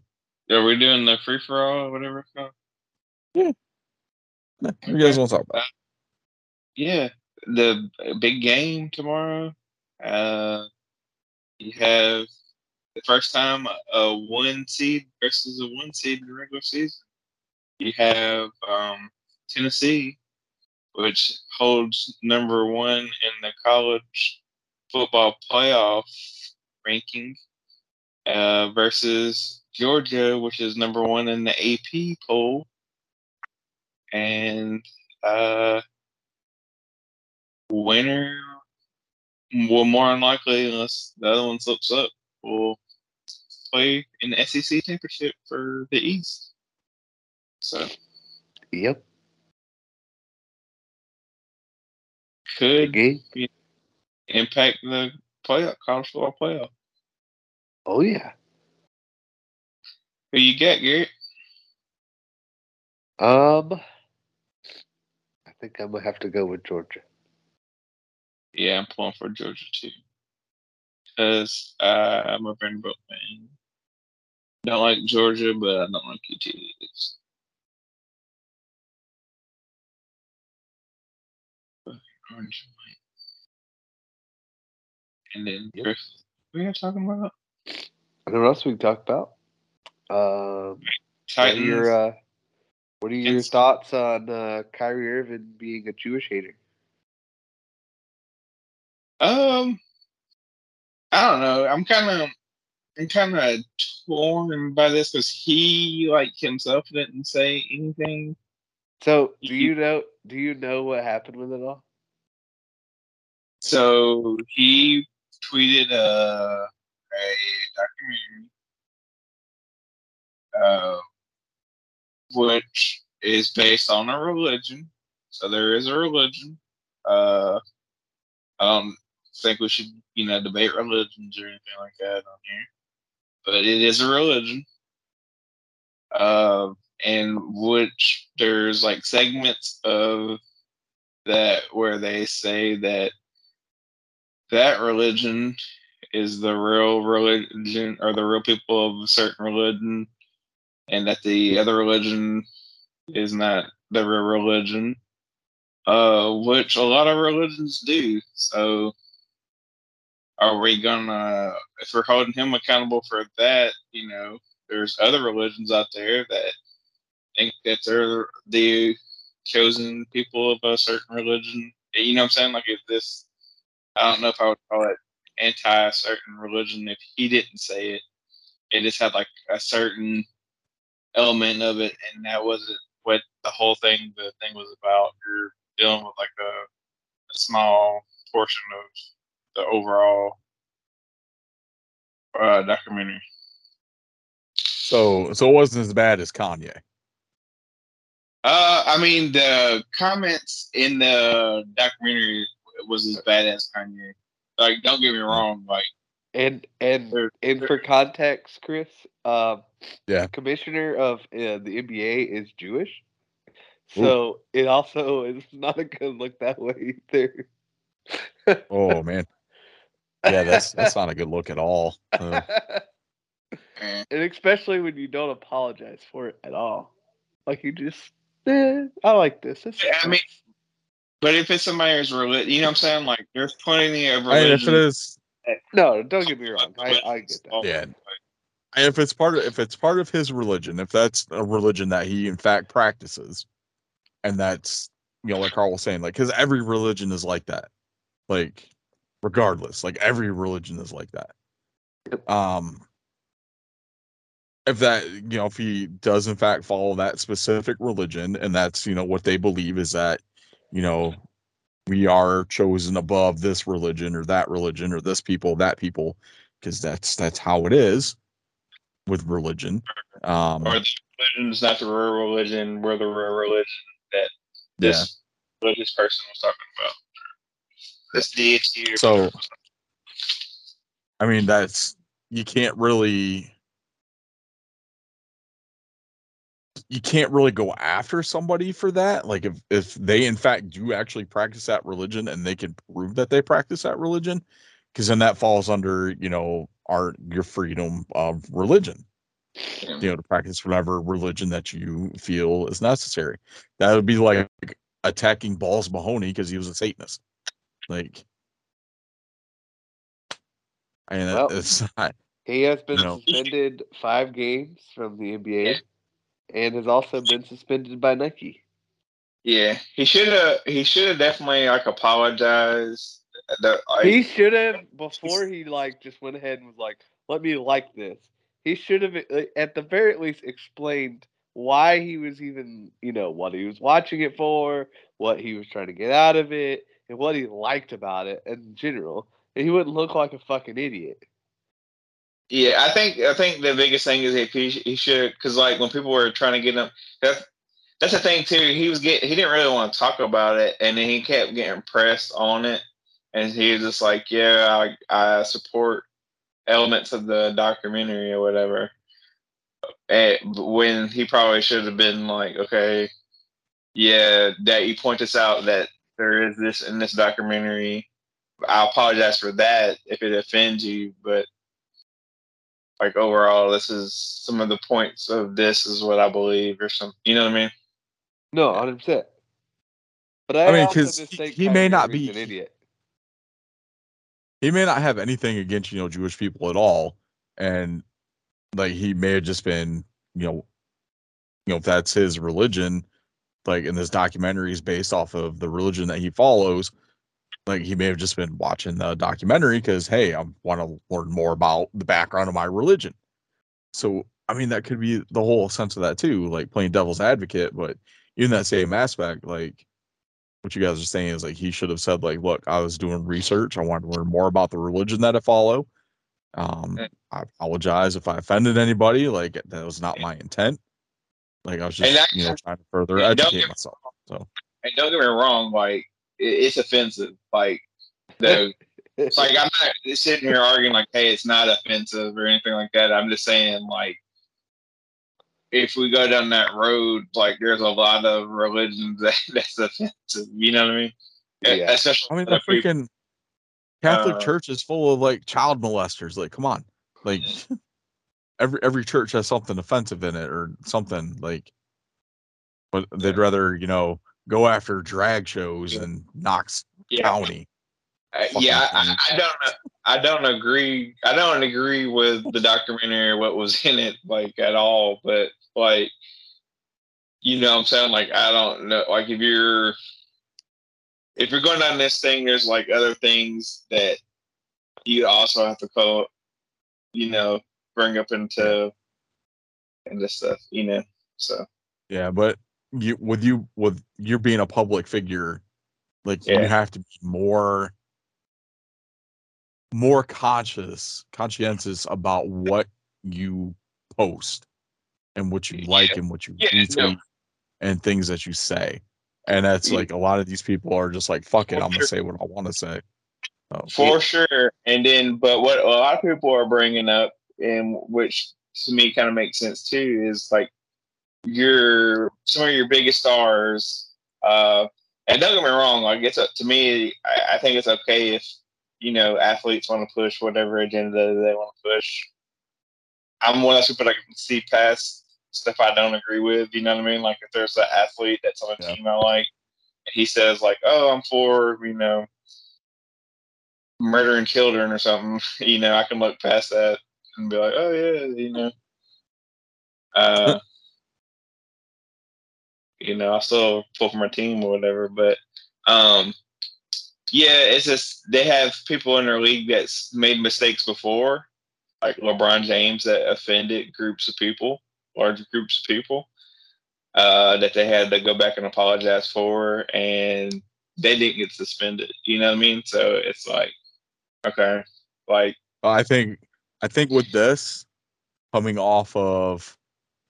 are we doing the free for all or whatever? it's called? What do you guys want to talk about? Yeah, the big game tomorrow. Uh, you have the first time a one seed versus a one seed in the regular season. You have um, Tennessee, which holds number one in the college football playoff ranking, uh, versus Georgia, which is number one in the AP poll. And uh, winner will more than likely, unless the other one slips up, will play in the SEC championship for the East. So Yep. Could Game. impact the playoff college football playoff. Oh yeah. Who you got, Garrett? Um, I think I'm gonna have to go with Georgia. Yeah, I'm pulling for Georgia too. Because uh, I'm a Vanderbilt fan. Don't like Georgia, but I don't like UT. Orange and white. And then Yep. Chris, what are you talking about? And what else we can talk about? Um, what are your uh, what are your thoughts on uh, Kyrie Irving being a Jewish hater? Um, I don't know. I'm kind of, I'm kind of torn by this because he, like himself, didn't say anything. So, do You- you know? Do you know what happened with it all? So he tweeted uh, a documentary, uh, which is based on a religion. So there is a religion. Uh, I don't think we should, you know, debate religions or anything like that on here, but it is a religion. Uh, and which there's like segments of that where they say that that religion is the real religion or the real people of a certain religion and that the other religion is not the real religion uh which a lot of religions do. So are we gonna if we're holding him accountable for that you know there's other religions out there that think that they're the chosen people of a certain religion. You know what i'm saying? Like if this I don't know if I would call it anti certain religion if he didn't say it. It just had like a certain element of it, and that wasn't what the whole thing the thing was about. You're dealing with like a, a small portion of the overall uh, documentary. So, so it wasn't as bad as Kanye. Uh, I mean, the comments in the documentary was as bad as Kanye. Like, don't get me wrong. Like, And and There- and for context, Chris, um, Yeah. commissioner of uh, the NBA is Jewish, so it also is not a good look that way either. Oh man, yeah, that's that's not a good look at all. Uh, and especially when you don't apologize for it at all, like you just, eh, I like this. It's I mean, But if it's somebody's religion, you know what I'm saying? Like, there's plenty of I mean, if religions. it is, no, don't get me wrong. I, I get that. Yeah. and if it's part of if it's part of his religion, if that's a religion that he in fact practices, and that's you know like Carl was saying, like because every religion is like that, like regardless, like every religion is like that. Yep. Um, if that you know if he does in fact follow that specific religion, and that's you know what they believe is that you know we are chosen above this religion or that religion or this people that people because that's that's how it is with religion um Or the religion's not the real religion, we're the real religion that yeah this religious person was talking about. This deity. or So- i mean that's you can't really you can't really go after somebody for that like if if they in fact do actually practice that religion and they can prove that they practice that religion because then that falls under you know our your freedom of religion Yeah. you know, to practice whatever religion that you feel is necessary. That would be like attacking Balls Mahoney because he was a Satanist. Like, I mean, Well, it's not. He has been No. suspended five games from the NBA, and has also been suspended by Nike. Yeah, he should have. He should have definitely like apologized. The, like, he should have before he like just went ahead and was like, "Let me like this." He should have, at the very least, explained why he was even, you know, what he was watching it for, what he was trying to get out of it, and what he liked about it in general. And he wouldn't look like a fucking idiot. Yeah, I think I think the biggest thing is if he he should because like when people were trying to get him, that's that's the thing too. He was get he didn't really want to talk about it, and then he kept getting pressed on it, and he was just like, "Yeah, I, I support elements of the documentary or whatever." Eh, and when he probably should have been like, "Okay, yeah, that you point this out that there is this in this documentary. I apologize for that if it offends you, but." Like overall this is some of the points of this is what I believe or something. You know what I mean? No, hundred percent. But I, I mean, because he- he may not be- an idiot. he may not have anything against you know Jewish people at all, and like he may have just been you know, you know if that's his religion, like in this documentary is based off of the religion that he follows. Like he may have just been watching the documentary because hey, I want to learn more about the background of my religion. So I mean that could be the whole sense of that too, like playing devil's advocate. But in that same aspect, like what you guys are saying is like he should have said like look i was doing research i wanted to learn more about the religion that i follow um Mm. i apologize if i offended anybody like that was not my intent like i was just you know trying to further educate myself so And don't get me wrong, like it's offensive. Like the like I'm not sitting here arguing like, hey, it's not offensive or anything like that. I'm just saying like if we go down that road, like there's a lot of religions that, that's offensive. You know what I mean? Yeah. Especially i mean the other people. freaking catholic Uh, church is full of like child molesters like come on like every every church has something offensive in it or something like but they'd rather you know go after drag shows in knox yeah. county Uh, yeah, I. I don't. I don't agree. I don't agree with the documentary or what was in it, like at all. But like, you know, what I'm saying like I don't know. Like if you're if you're going down this thing, there's like other things that you also have to call, you know, bring up into into stuff. You know, so Yeah, but you with you with you being a public figure, like you have to be more more conscious, conscientious about what you post and what you like and what you Yeah, retweet no. and things that you say. And that's Yeah. like a lot of these people are just like, fuck it, I'm gonna say what I want to say. So, For sure. And then, but what a lot of people are bringing up, and which to me kind of makes sense too, is like your some of your biggest stars. Uh, and don't get me wrong, like it's up to me. I, I think it's okay if you know athletes want to push whatever agenda they want to push. I'm one of those people that can see past stuff I don't agree with. You know what I mean? Like if there's an athlete that's on a Yeah. team I like, and he says like, "Oh, I'm for you know." murdering children or something, you know, I can look past that and be like, oh yeah, you know. Uh you know, I still pull for my team or whatever, but um yeah, it's just they have people in their league that's made mistakes before, like LeBron James that offended groups of people, large groups of people, uh, that they had to go back and apologize for and they didn't get suspended. You know what I mean? So it's like Okay. Like I think I think with this coming off of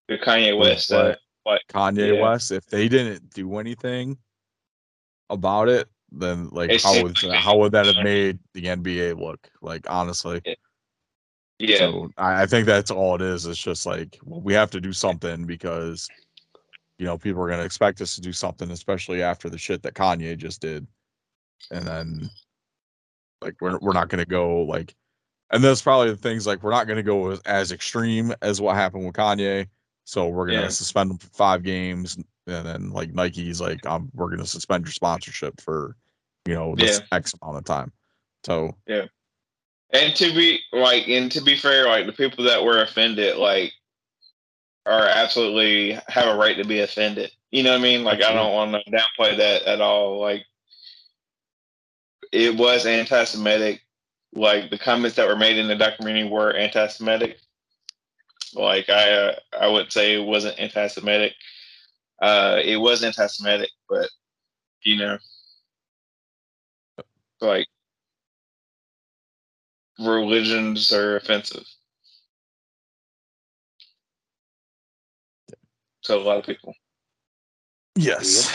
the Kanye West what? Stuff. Kanye Yeah. West, if they didn't do anything about it, then like It how would like how would that have made the NBA look? Like honestly. Yeah. So I, I think that's all it is. It's just like well, we have to do something because you know people are gonna expect us to do something, especially after the shit that Kanye just did. And then like we're we're not gonna go like and that's probably the things like we're not going to go as, as extreme as what happened with Kanye. So we're going to Yeah. suspend them for five games, and then like Nike's like, um, we're going to suspend your sponsorship for, you know, this X amount of time. So yeah, And to be like, and to be fair, like the people that were offended, like, are absolutely have a right to be offended. You know what I mean? Like, I don't want to downplay that at all. Like, it was anti-Semitic. Like the comments that were made in the documentary were anti-Semitic. Like I, uh, I would say it wasn't anti-Semitic. Uh, it was anti-Semitic, but you know, like religions are offensive to a lot of people. yes,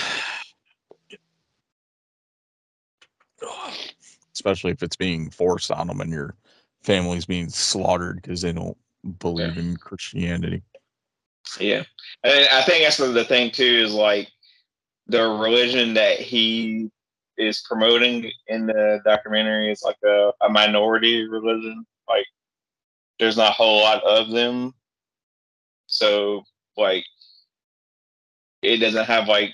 especially if it's being forced on them and your family's being slaughtered because they don't believe in Christianity. Yeah, and I think that's the thing too is like the religion that he is promoting in the documentary is like a, a minority religion. Like, there's not a whole lot of them, so like it doesn't have like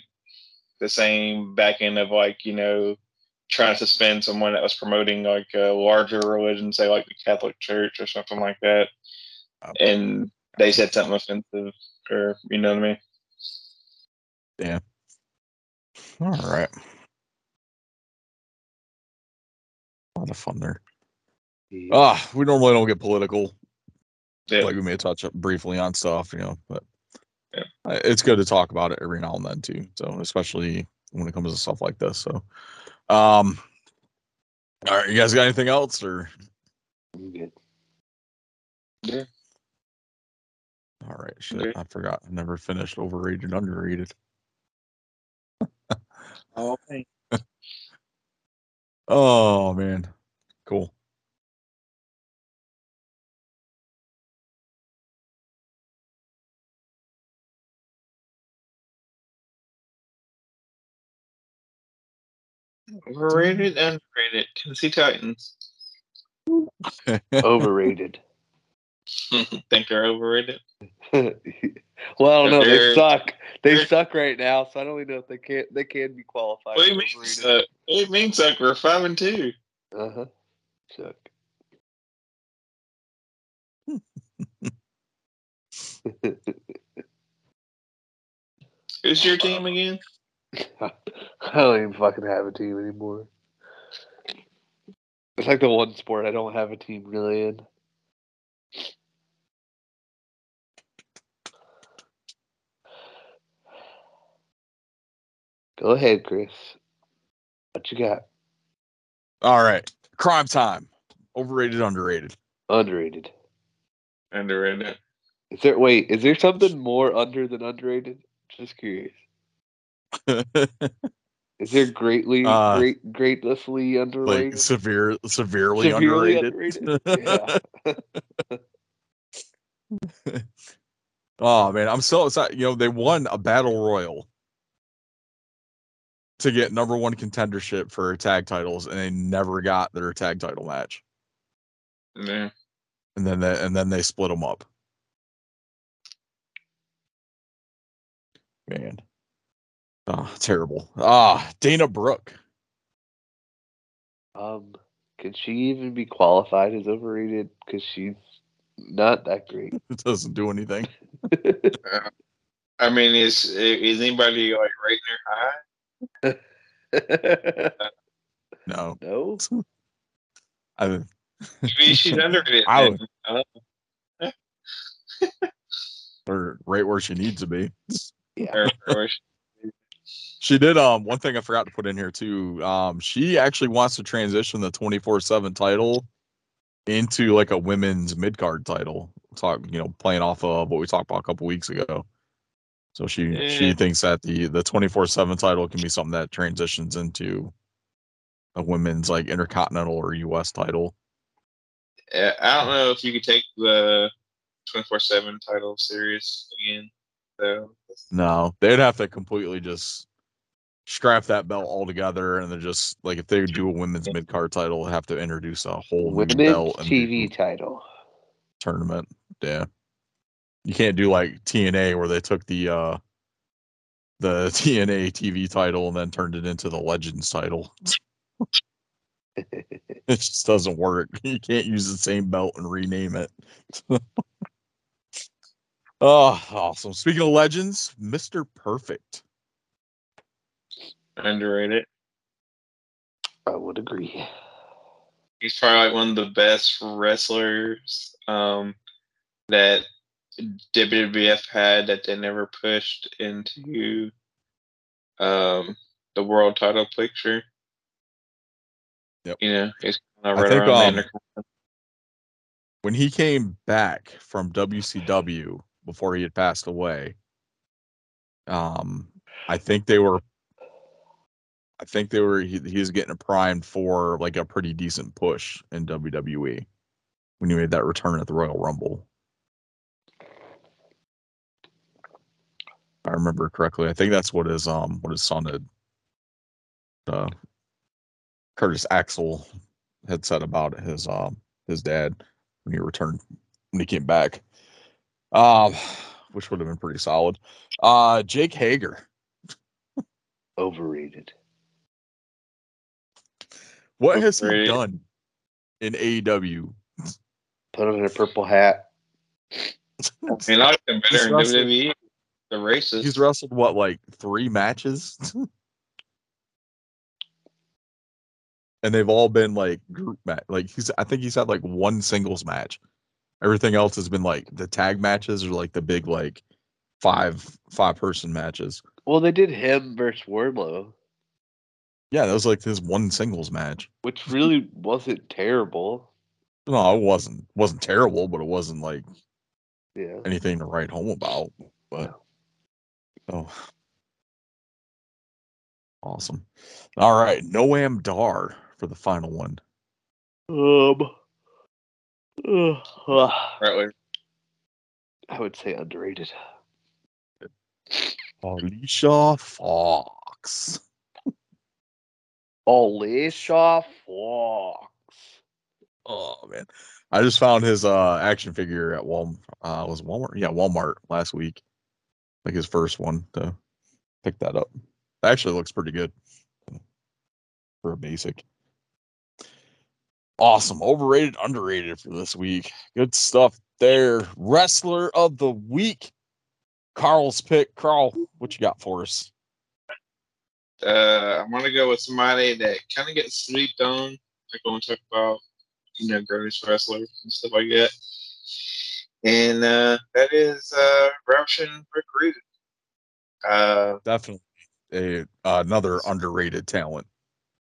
the same back end of like you know trying to suspend someone that was promoting like a larger religion, say like the Catholic Church or something like that. And they said something offensive or you know what I mean. Yeah. All right. A lot of fun there. Yeah. Ah, we normally don't get political. Yeah. Like we may touch up briefly on stuff, you know, but Yeah. it's good to talk about it every now and then too. So especially when it comes to stuff like this. So, um, all right, you guys got anything else or? I'm good. Yeah. All right, shit, Okay. I forgot. I never finished overrated, underrated. Oh, Oh man, cool. Overrated, underrated. Tennessee Titans. Overrated. Think they're overrated. well, I don't know. They suck. They suck right now, so I don't even know if they can they can be qualified. What do you mean? Suck? What do you mean suck? We're five and two. Uh huh. Suck. Who's your team again? I don't even fucking have a team anymore. It's like the one sport I don't have a team really in. Go ahead, Chris. What you got? All right, Cryme Tyme. Overrated, underrated. Underrated. Underrated. Is there wait? Is there something more under than underrated? Just curious. Is there greatly, Uh, great, greatlessly like underrated? severe, severely, Severely underrated. underrated? Oh man, I'm so excited. You know, they won a battle royal to get number one contendership for tag titles, and they never got their tag title match. Yeah. And then they, and then they split them up. Man, oh, terrible. Ah, Dana Brooke. Um, can she even be qualified as overrated? Because she's not that great. It doesn't do anything. I mean, is is anybody like rating her high? No, no. I, Maybe she's underrated. I then. would- or right where she needs to be. Yeah. know. Or- or- She did um one thing I forgot to put in here too. Um she actually wants to transition the 24/7 title into like a women's mid-card title. Talk, you know, playing off of what we talked about a couple weeks ago. So she she thinks that the the 24/7 title can be something that transitions into a women's like intercontinental or US title. I don't know if you could take the twenty four seven title serious again. So No, they'd have to completely just scrap that belt altogether, and then just like if they do a women's mid card title, have to introduce a whole new Women's belt and TV title. tournament. Yeah, you can't do like TNA where they took the uh the TNA TV title and then turned it into the Legends title. It just doesn't work. You can't use the same belt and rename it. oh, awesome. Speaking of legends, Mr. Perfect. Underrated. I would agree. He's probably like one of the best wrestlers um, that WWF had that they never pushed into um, the world title picture. Yep. You know, he's kind of right think, around um. When he came back from WCW before he had passed away, um, I think they were I think they were he, he was getting primed for like a pretty decent push in WWE when he made that return at the Royal Rumble. I remember correctly. I think that's what his um what his son had uh Curtis Axel had said about his um his dad when he returned when he came back. Um which would have been pretty solid. Uh Jake Hager. Overrated. What has he done in AEW? Put on a purple hat. I mean, I like him better in WWE. The racist. He's wrestled what, like three matches? and they've all been like group match. Like he's, I think he's had like one singles match. Everything else has been like the tag matches or like the big like five five person matches. Well, they did him versus Wardlow, Yeah, that was like his one singles match. which really wasn't terrible. No, it wasn't wasn't terrible, but it wasn't like Yeah. anything to write home about. But oh, awesome! All right, Noam Dar for the final one. Um. uh, Right, I would say underrated. Alicia Fox. Alicia Fox. Oh man, I just found his uh action figure at Walmart. Uh, was Walmart? Yeah, Walmart last week. Like his first one to pick that up. Actually, looks pretty good for a basic. Awesome, overrated, underrated for this week. Good stuff there. Wrestler of the week, Carl's pick. Carl, what you got for us? Uh, I'm gonna go with somebody that kind of gets slept on. Like when we talk about, you know, greatest wrestlers and stuff like that. And uh, that is uh, Ravishing Rick Rude. Uh, Definitely a another underrated talent.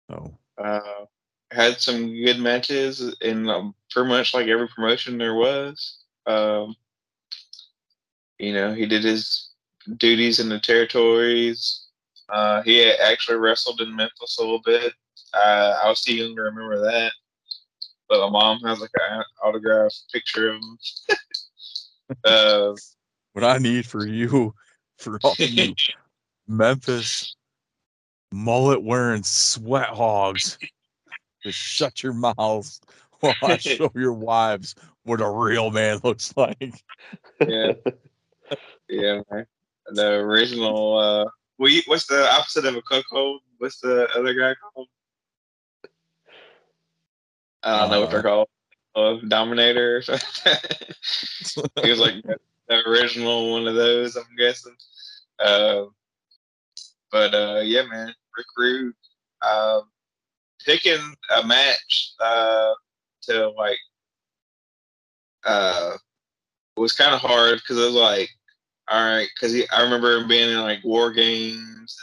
So uh, had some good matches in um, pretty much like every promotion there was. Um, you know, he did his duties in the territories. Uh, he actually wrestled in Memphis a little bit. Uh, I was too young to remember that, but my mom has like an autographed picture of him. uh, what I need for you, for all you Memphis mullet wearing sweat hogs, to shut your mouths while I show your wives what a real man looks like. yeah, yeah, man. The original. Uh, we what's the opposite of a cuckold? What's the other guy called? I don't know what they're called. Uh, Dominator or something. he was like the, original one of those, I'm guessing. Uh, but uh, yeah, man, Rick Rude um, picking a match uh, to like uh, was kind of hard because it was like, all right, because I remember him being in like war games.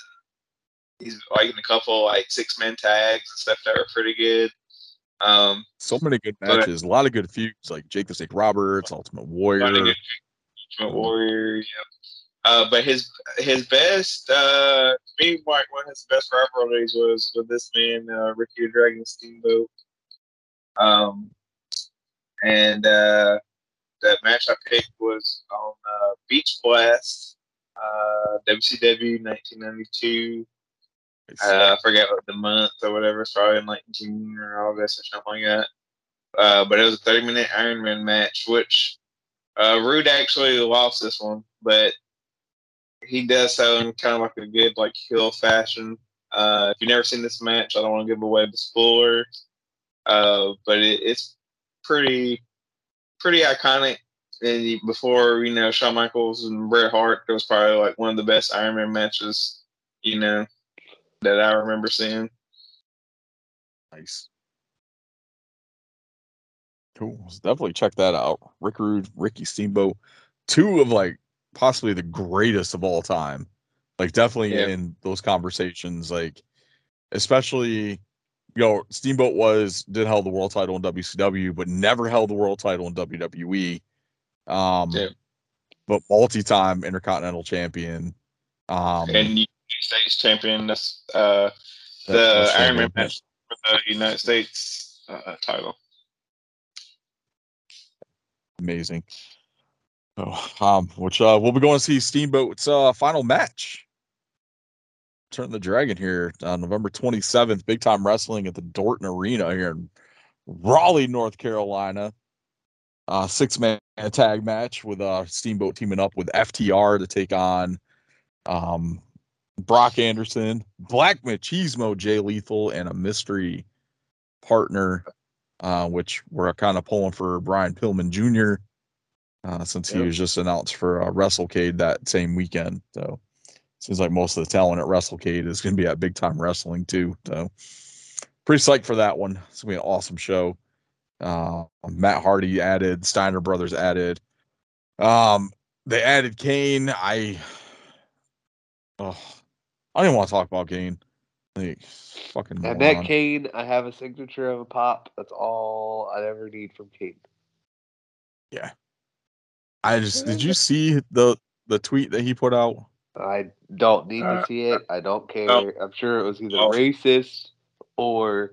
He's like in a couple like six man tags and stuff that were pretty good. Um, So many good But- matches, a lot of good feuds like Jake the Snake Roberts, Ultimate Warrior. Ultimate Warrior, yeah. Uh, but his his best, uh, to me, like one of his best rivalries was with this man, uh, Ricky the Dragon Steamboat. Um, and uh, that match I picked was on uh, Beach Blast, uh, WCW 1992. Uh, I forget what the month or whatever. It's probably in like June or August or something like that. Uh, but it was a 30 minute Ironman match, which uh, Rude actually lost this one, but he does so in kind of like a good like heel fashion. Uh, if you've never seen this match, I don't want to give away the spoiler, uh, but it, it's pretty pretty iconic. And before you know Shawn Michaels and Bret Hart, it was probably like one of the best Iron Man matches, you know, that I remember seeing. Nice. Cool. So definitely check that out. Rick Rude, Ricky Steamboat, two of like possibly the greatest of all time. Like definitely Yeah. in those conversations, like especially you know, Steamboat was did held the world title in WCW, but never held the world title in WWE. Um Yeah. but multi-time intercontinental champion. Um and States champion. That's uh, the that's Iron right. Match for the United States uh, title. amazing. Oh, um, which uh, we'll be going to see Steamboat's uh, final match. Turn the Dragon here on November 27th, big time wrestling at the Dorton Arena here in Raleigh, North Carolina. Uh, six man tag match with uh, Steamboat teaming up with FTR to take on um, Brock Anderson, Black Machismo, Jay Lethal, and a mystery partner uh, which we're kind of pulling for Brian Pillman Jr. Uh, since he was just announced for uh, WrestleCade that same weekend. So seems like most of the talent at WrestleCade is going to be at Big Time Wrestling too. So pretty psyched for that one. It's going to be an awesome show. Uh, Matt Hardy added, Steiner Brothers added. Um, they added Kane. I, oh, I don't want to talk about Kane. Like, fucking. I moron. met Kane. I have a signature of a pop. That's all I ever need from Kane. Yeah. I just did you see the the tweet that he put out? I don't need to Uh, see it. I don't care. I'm sure it was either Oh. racist or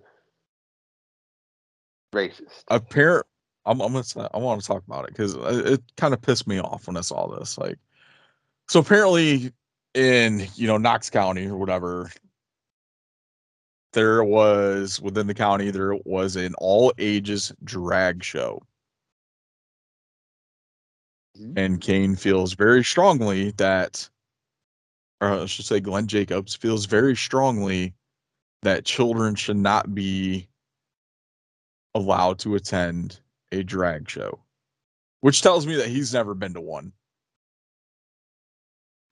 racist. Apparent. I'm I'm gonna. I want to talk about it because it kind of pissed me off when I saw this. Like, so apparently in you know Knox County or whatever, there was within the county there was an all ages drag show, Mhm. and Kane feels very strongly that, or I should say, Glenn Jacobs feels very strongly that children should not be allowed to attend a drag show, which tells me that he's never been to one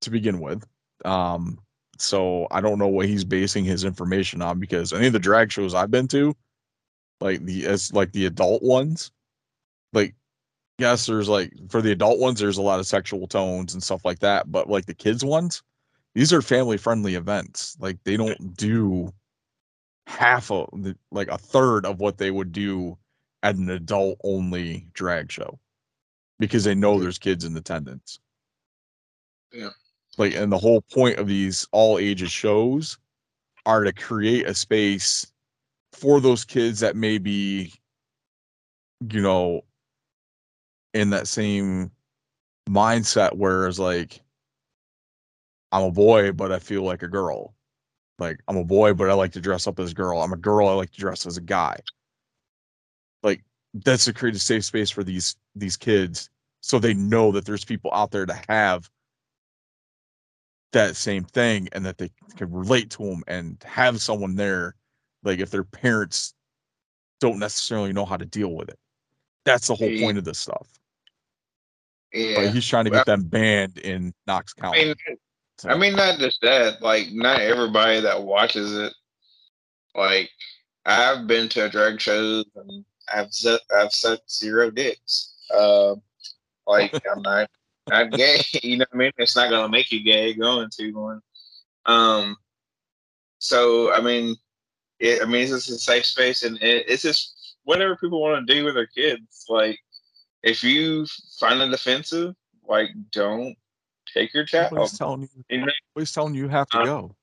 to begin with. Um, so I don't know what he's basing his information on because any of the drag shows I've been to, like the as like the adult ones, like yes, there's like for the adult ones, there's a lot of sexual tones and stuff like that, but like the kids ones, these are family friendly events. Like they don't do half of like a third of what they would do at an adult only drag show because they know there's kids in attendance. Yeah. Like, and the whole point of these all ages shows are to create a space for those kids that may be, you know, in that same mindset, whereas like, I'm a boy, but I feel like a girl. Like, I'm a boy, but I like to dress up as a girl. I'm a girl, I like to dress as a guy like that's to create a safe space for these these kids so they know that there's people out there to have that same thing and that they can relate to them and have someone there like if their parents don't necessarily know how to deal with it that's the whole Ye- point of this stuff Yeah. but he's trying to Well- get them banned in knox I county mean, So, I mean, not just that. Like, not everybody that watches it. Like, I've been to drag shows and I've set I've sucked zero dicks. Uh, like, I'm not not gay. You know what I mean? It's not gonna make you gay going to one. Um. So I mean, it, I mean, it's just a safe space, and it, it's just whatever people want to do with their kids. Like, if you find it offensive, like, don't take your child. nobody's telling you You know? nobody's telling you you have to Uh, go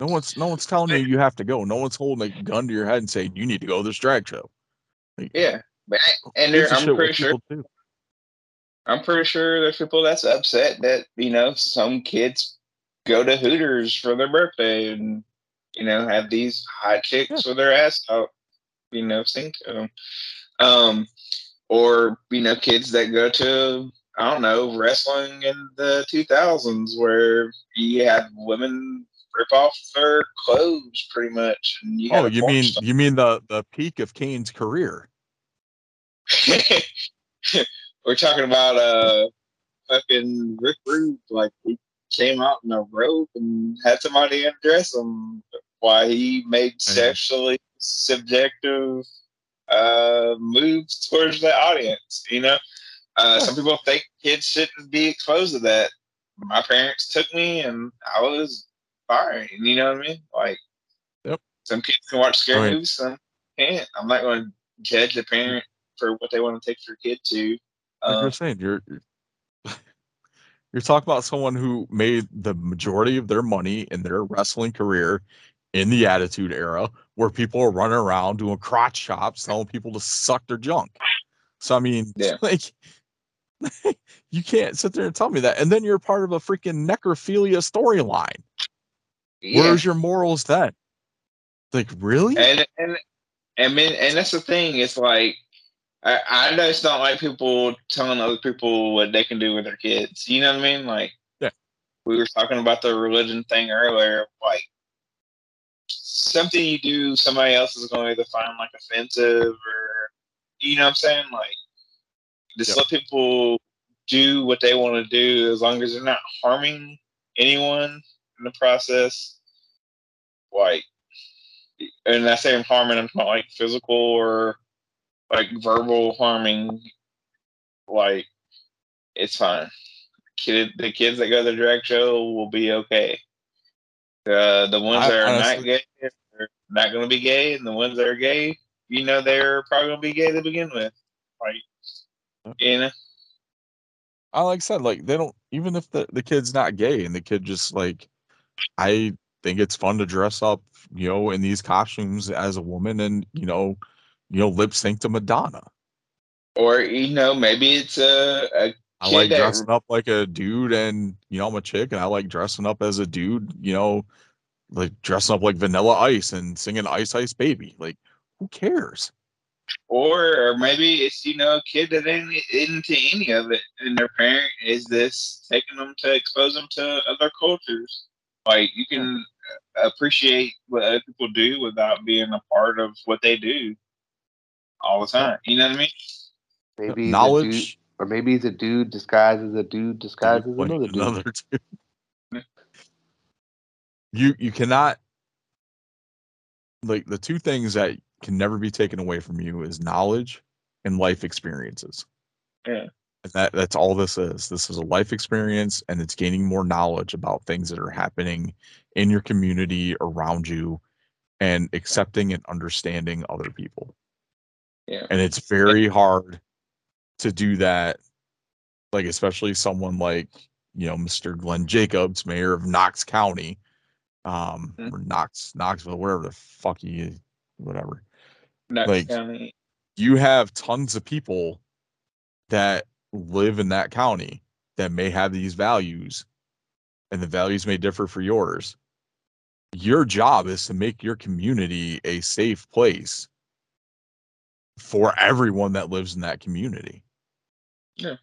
no one's no one's telling you you have to go no one's holding a gun to your head and saying you need to go to this drag show Like, Yeah, but who and gives there, a I'm pretty sure do? I'm pretty sure there's people that's upset that you know some kids go to Hooters for their birthday and you know have these hot chicks with their ass out, you know, sing to them. Um, or you know, kids that go to I don't know wrestling in the 2000s where you had women rip off their clothes pretty much. And you Oh, you mean star- you mean the the peak of Kane's career? We're talking about uh fucking Rick Rude, like he came out in a robe and had somebody undress him why he made sexually subjective uh moves towards the audience, you know? Uh some people think kids shouldn't be exposed to that. My parents took me and I was fine, you know what I mean? Like Yep. some kids can watch scary Right. movies, some can't. I'm not gonna judge the parent for what they want to take their kid to. Like Uh, you're saying, you're you're talking about someone who made the majority of their money in their wrestling career in the Attitude Era, where people are running around doing crotch chops, telling people to suck their junk. So I mean, Yeah. like you can't sit there and tell me that, and then you're part of a freaking necrophilia storyline. yeah. Where's your morals then? Like really? and and and and that's the thing. It's like I, I just don't like people telling other people what they can do with their kids. You know what I mean? Like, Yeah. we were talking about the religion thing earlier. Like, something you do, somebody else is going to either find like offensive or, you know what I'm saying? Like, just Yep. let people do what they want to do as long as they're not harming anyone in the process. Like, and I say I'm harming, I'm not like physical or like verbal harming. Like, it's fine. Kid, the kids that go to the drag show will be okay. Uh, the ones I that are not gay are not going to be gay, and the ones that are gay, you know, they're probably going to be gay to begin with. Like, you know, I like I said, like they don't even if the, the kid's not gay and the kid just like I think it's fun to dress up, you know, in these costumes as a woman and you know, you know, lip sync to Madonna. or you know, maybe it's a, a I like that- dressing up like a dude and you know, I'm a chick and I like dressing up as a dude, you know, like dressing up like vanilla ice and singing Ice Ice Baby. Like, who cares? or or maybe it's you know a kid that ain't into any of it, and their parent is this taking them to expose them to other cultures. Like you can appreciate what other people do without being a part of what they do all the time. You know what I mean? Maybe he's a dude, Knowledge or maybe he's a dude disguised as a dude disguised as another dude. another dude. you you cannot like the two things that can never be taken away from you is knowledge and life experiences. Yeah. And that that's all this is. This is a life experience and it's gaining more knowledge about things that are happening in your community around you and accepting and understanding other people. Yeah. And it's very hard to do that like especially someone like you know Mr. Glenn Jacobs, mayor of Knox County, um, Mhm. or Knox Knoxville, wherever the fuck he is, whatever. Knox Like- County. You have tons of people that live in that county that may have these values, and the values may differ for yours. Your job is to make your community a safe place for everyone that lives in that community. Yeah.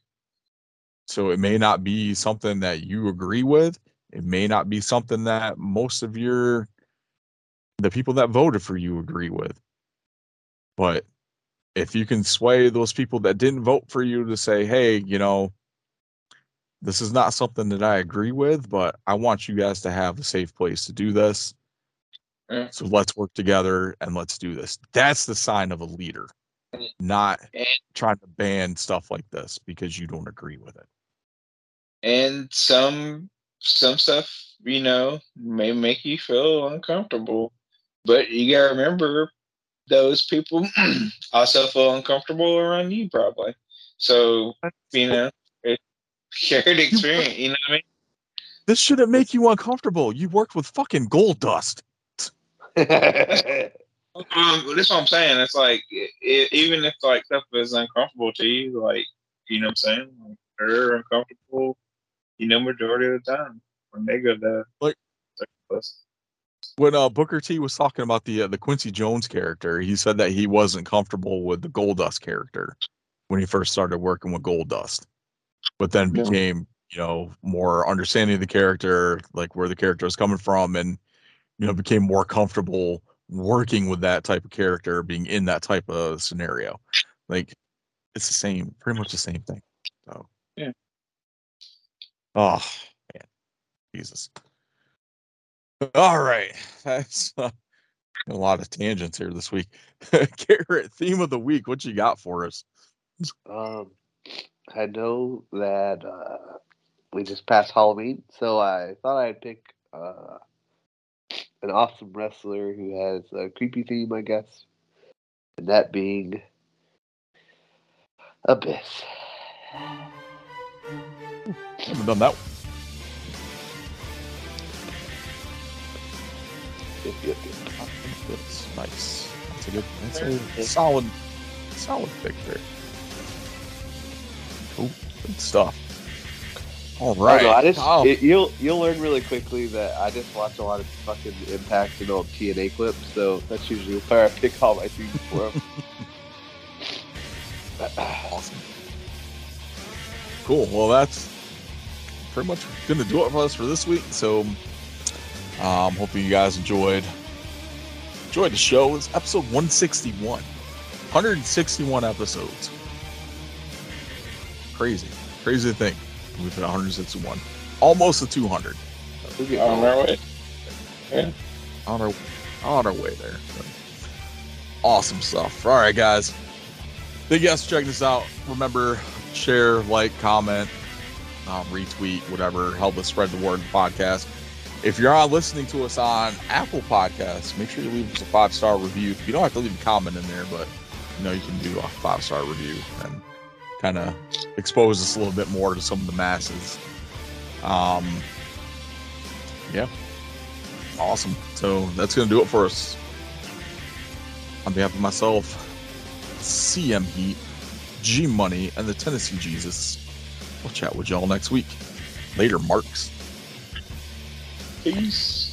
So it may not be something that you agree with. It may not be something that most of your the people that voted for you agree with. But if you can sway those people that didn't vote for you to say, "Hey, you know, this is not something that I agree with, but I want you guys to have a safe place to do this. So let's work together and let's do this." That's the sign of a leader, not And- trying to ban stuff like this because you don't agree with it. and some some stuff you know may make you feel uncomfortable but you gotta remember those people also feel uncomfortable around you probably so you know it's shared experience you know what i mean This shouldn't make you uncomfortable. You worked with fucking Goldust. um, that's what i'm saying it's like i i even if like stuff is uncomfortable to you like you know what i'm saying? Like, they're uncomfortable you know majority of the time when they go to Like- when uh, Booker T was talking about the uh, the Quincy Jones character, he said that he wasn't comfortable with the Goldust character when he first started working with Goldust, but then Yeah. became you know more understanding of the character, like where the character was coming from, and you know became more comfortable working with that type of character, being in that type of scenario. Like it's the same, pretty much the same thing. So Yeah. Oh man, Jesus. All right, that's uh, a lot of tangents here this week. Garrett, theme of the week. What you got for us? Um, I know that uh, we just passed Halloween, so I thought I'd pick uh, an awesome wrestler who has a creepy theme, I guess, and that being Abyss. I haven't done that. one. Yep, yep, yep. That's nice. That's a good. That's a solid, solid pick there. Cool, good stuff. All I right. know, I just it, you'll you'll learn really quickly that I just watch a lot of fucking Impact and old TNA clips, so that's usually where I pick all my themes from. awesome. Cool. Well, that's pretty much going to do it for us for this week. So, um, hoping you guys enjoyed enjoyed the show. It's episode 161. 161 episodes. Crazy. Crazy to think. We've hit 161. Almost a 200. We'll get on our way. Yeah. on our on our way there. So, awesome stuff. All right, guys. Thank you guys for checking this out. Remember, share, like, comment, um, retweet, whatever. Help us spread the word of the podcast. If you're on listening to us on Apple Podcasts, make sure you leave us a five star review. You don't have to leave a comment in there, but you know you can do a five star review and kind of expose us a little bit more to some of the masses. Um, yeah. Awesome. So that's going to do it for us. On behalf of myself, CM Heat, G Money, and the Tennessee Jesus, we'll chat with y'all next week. Later, Marks. Peace.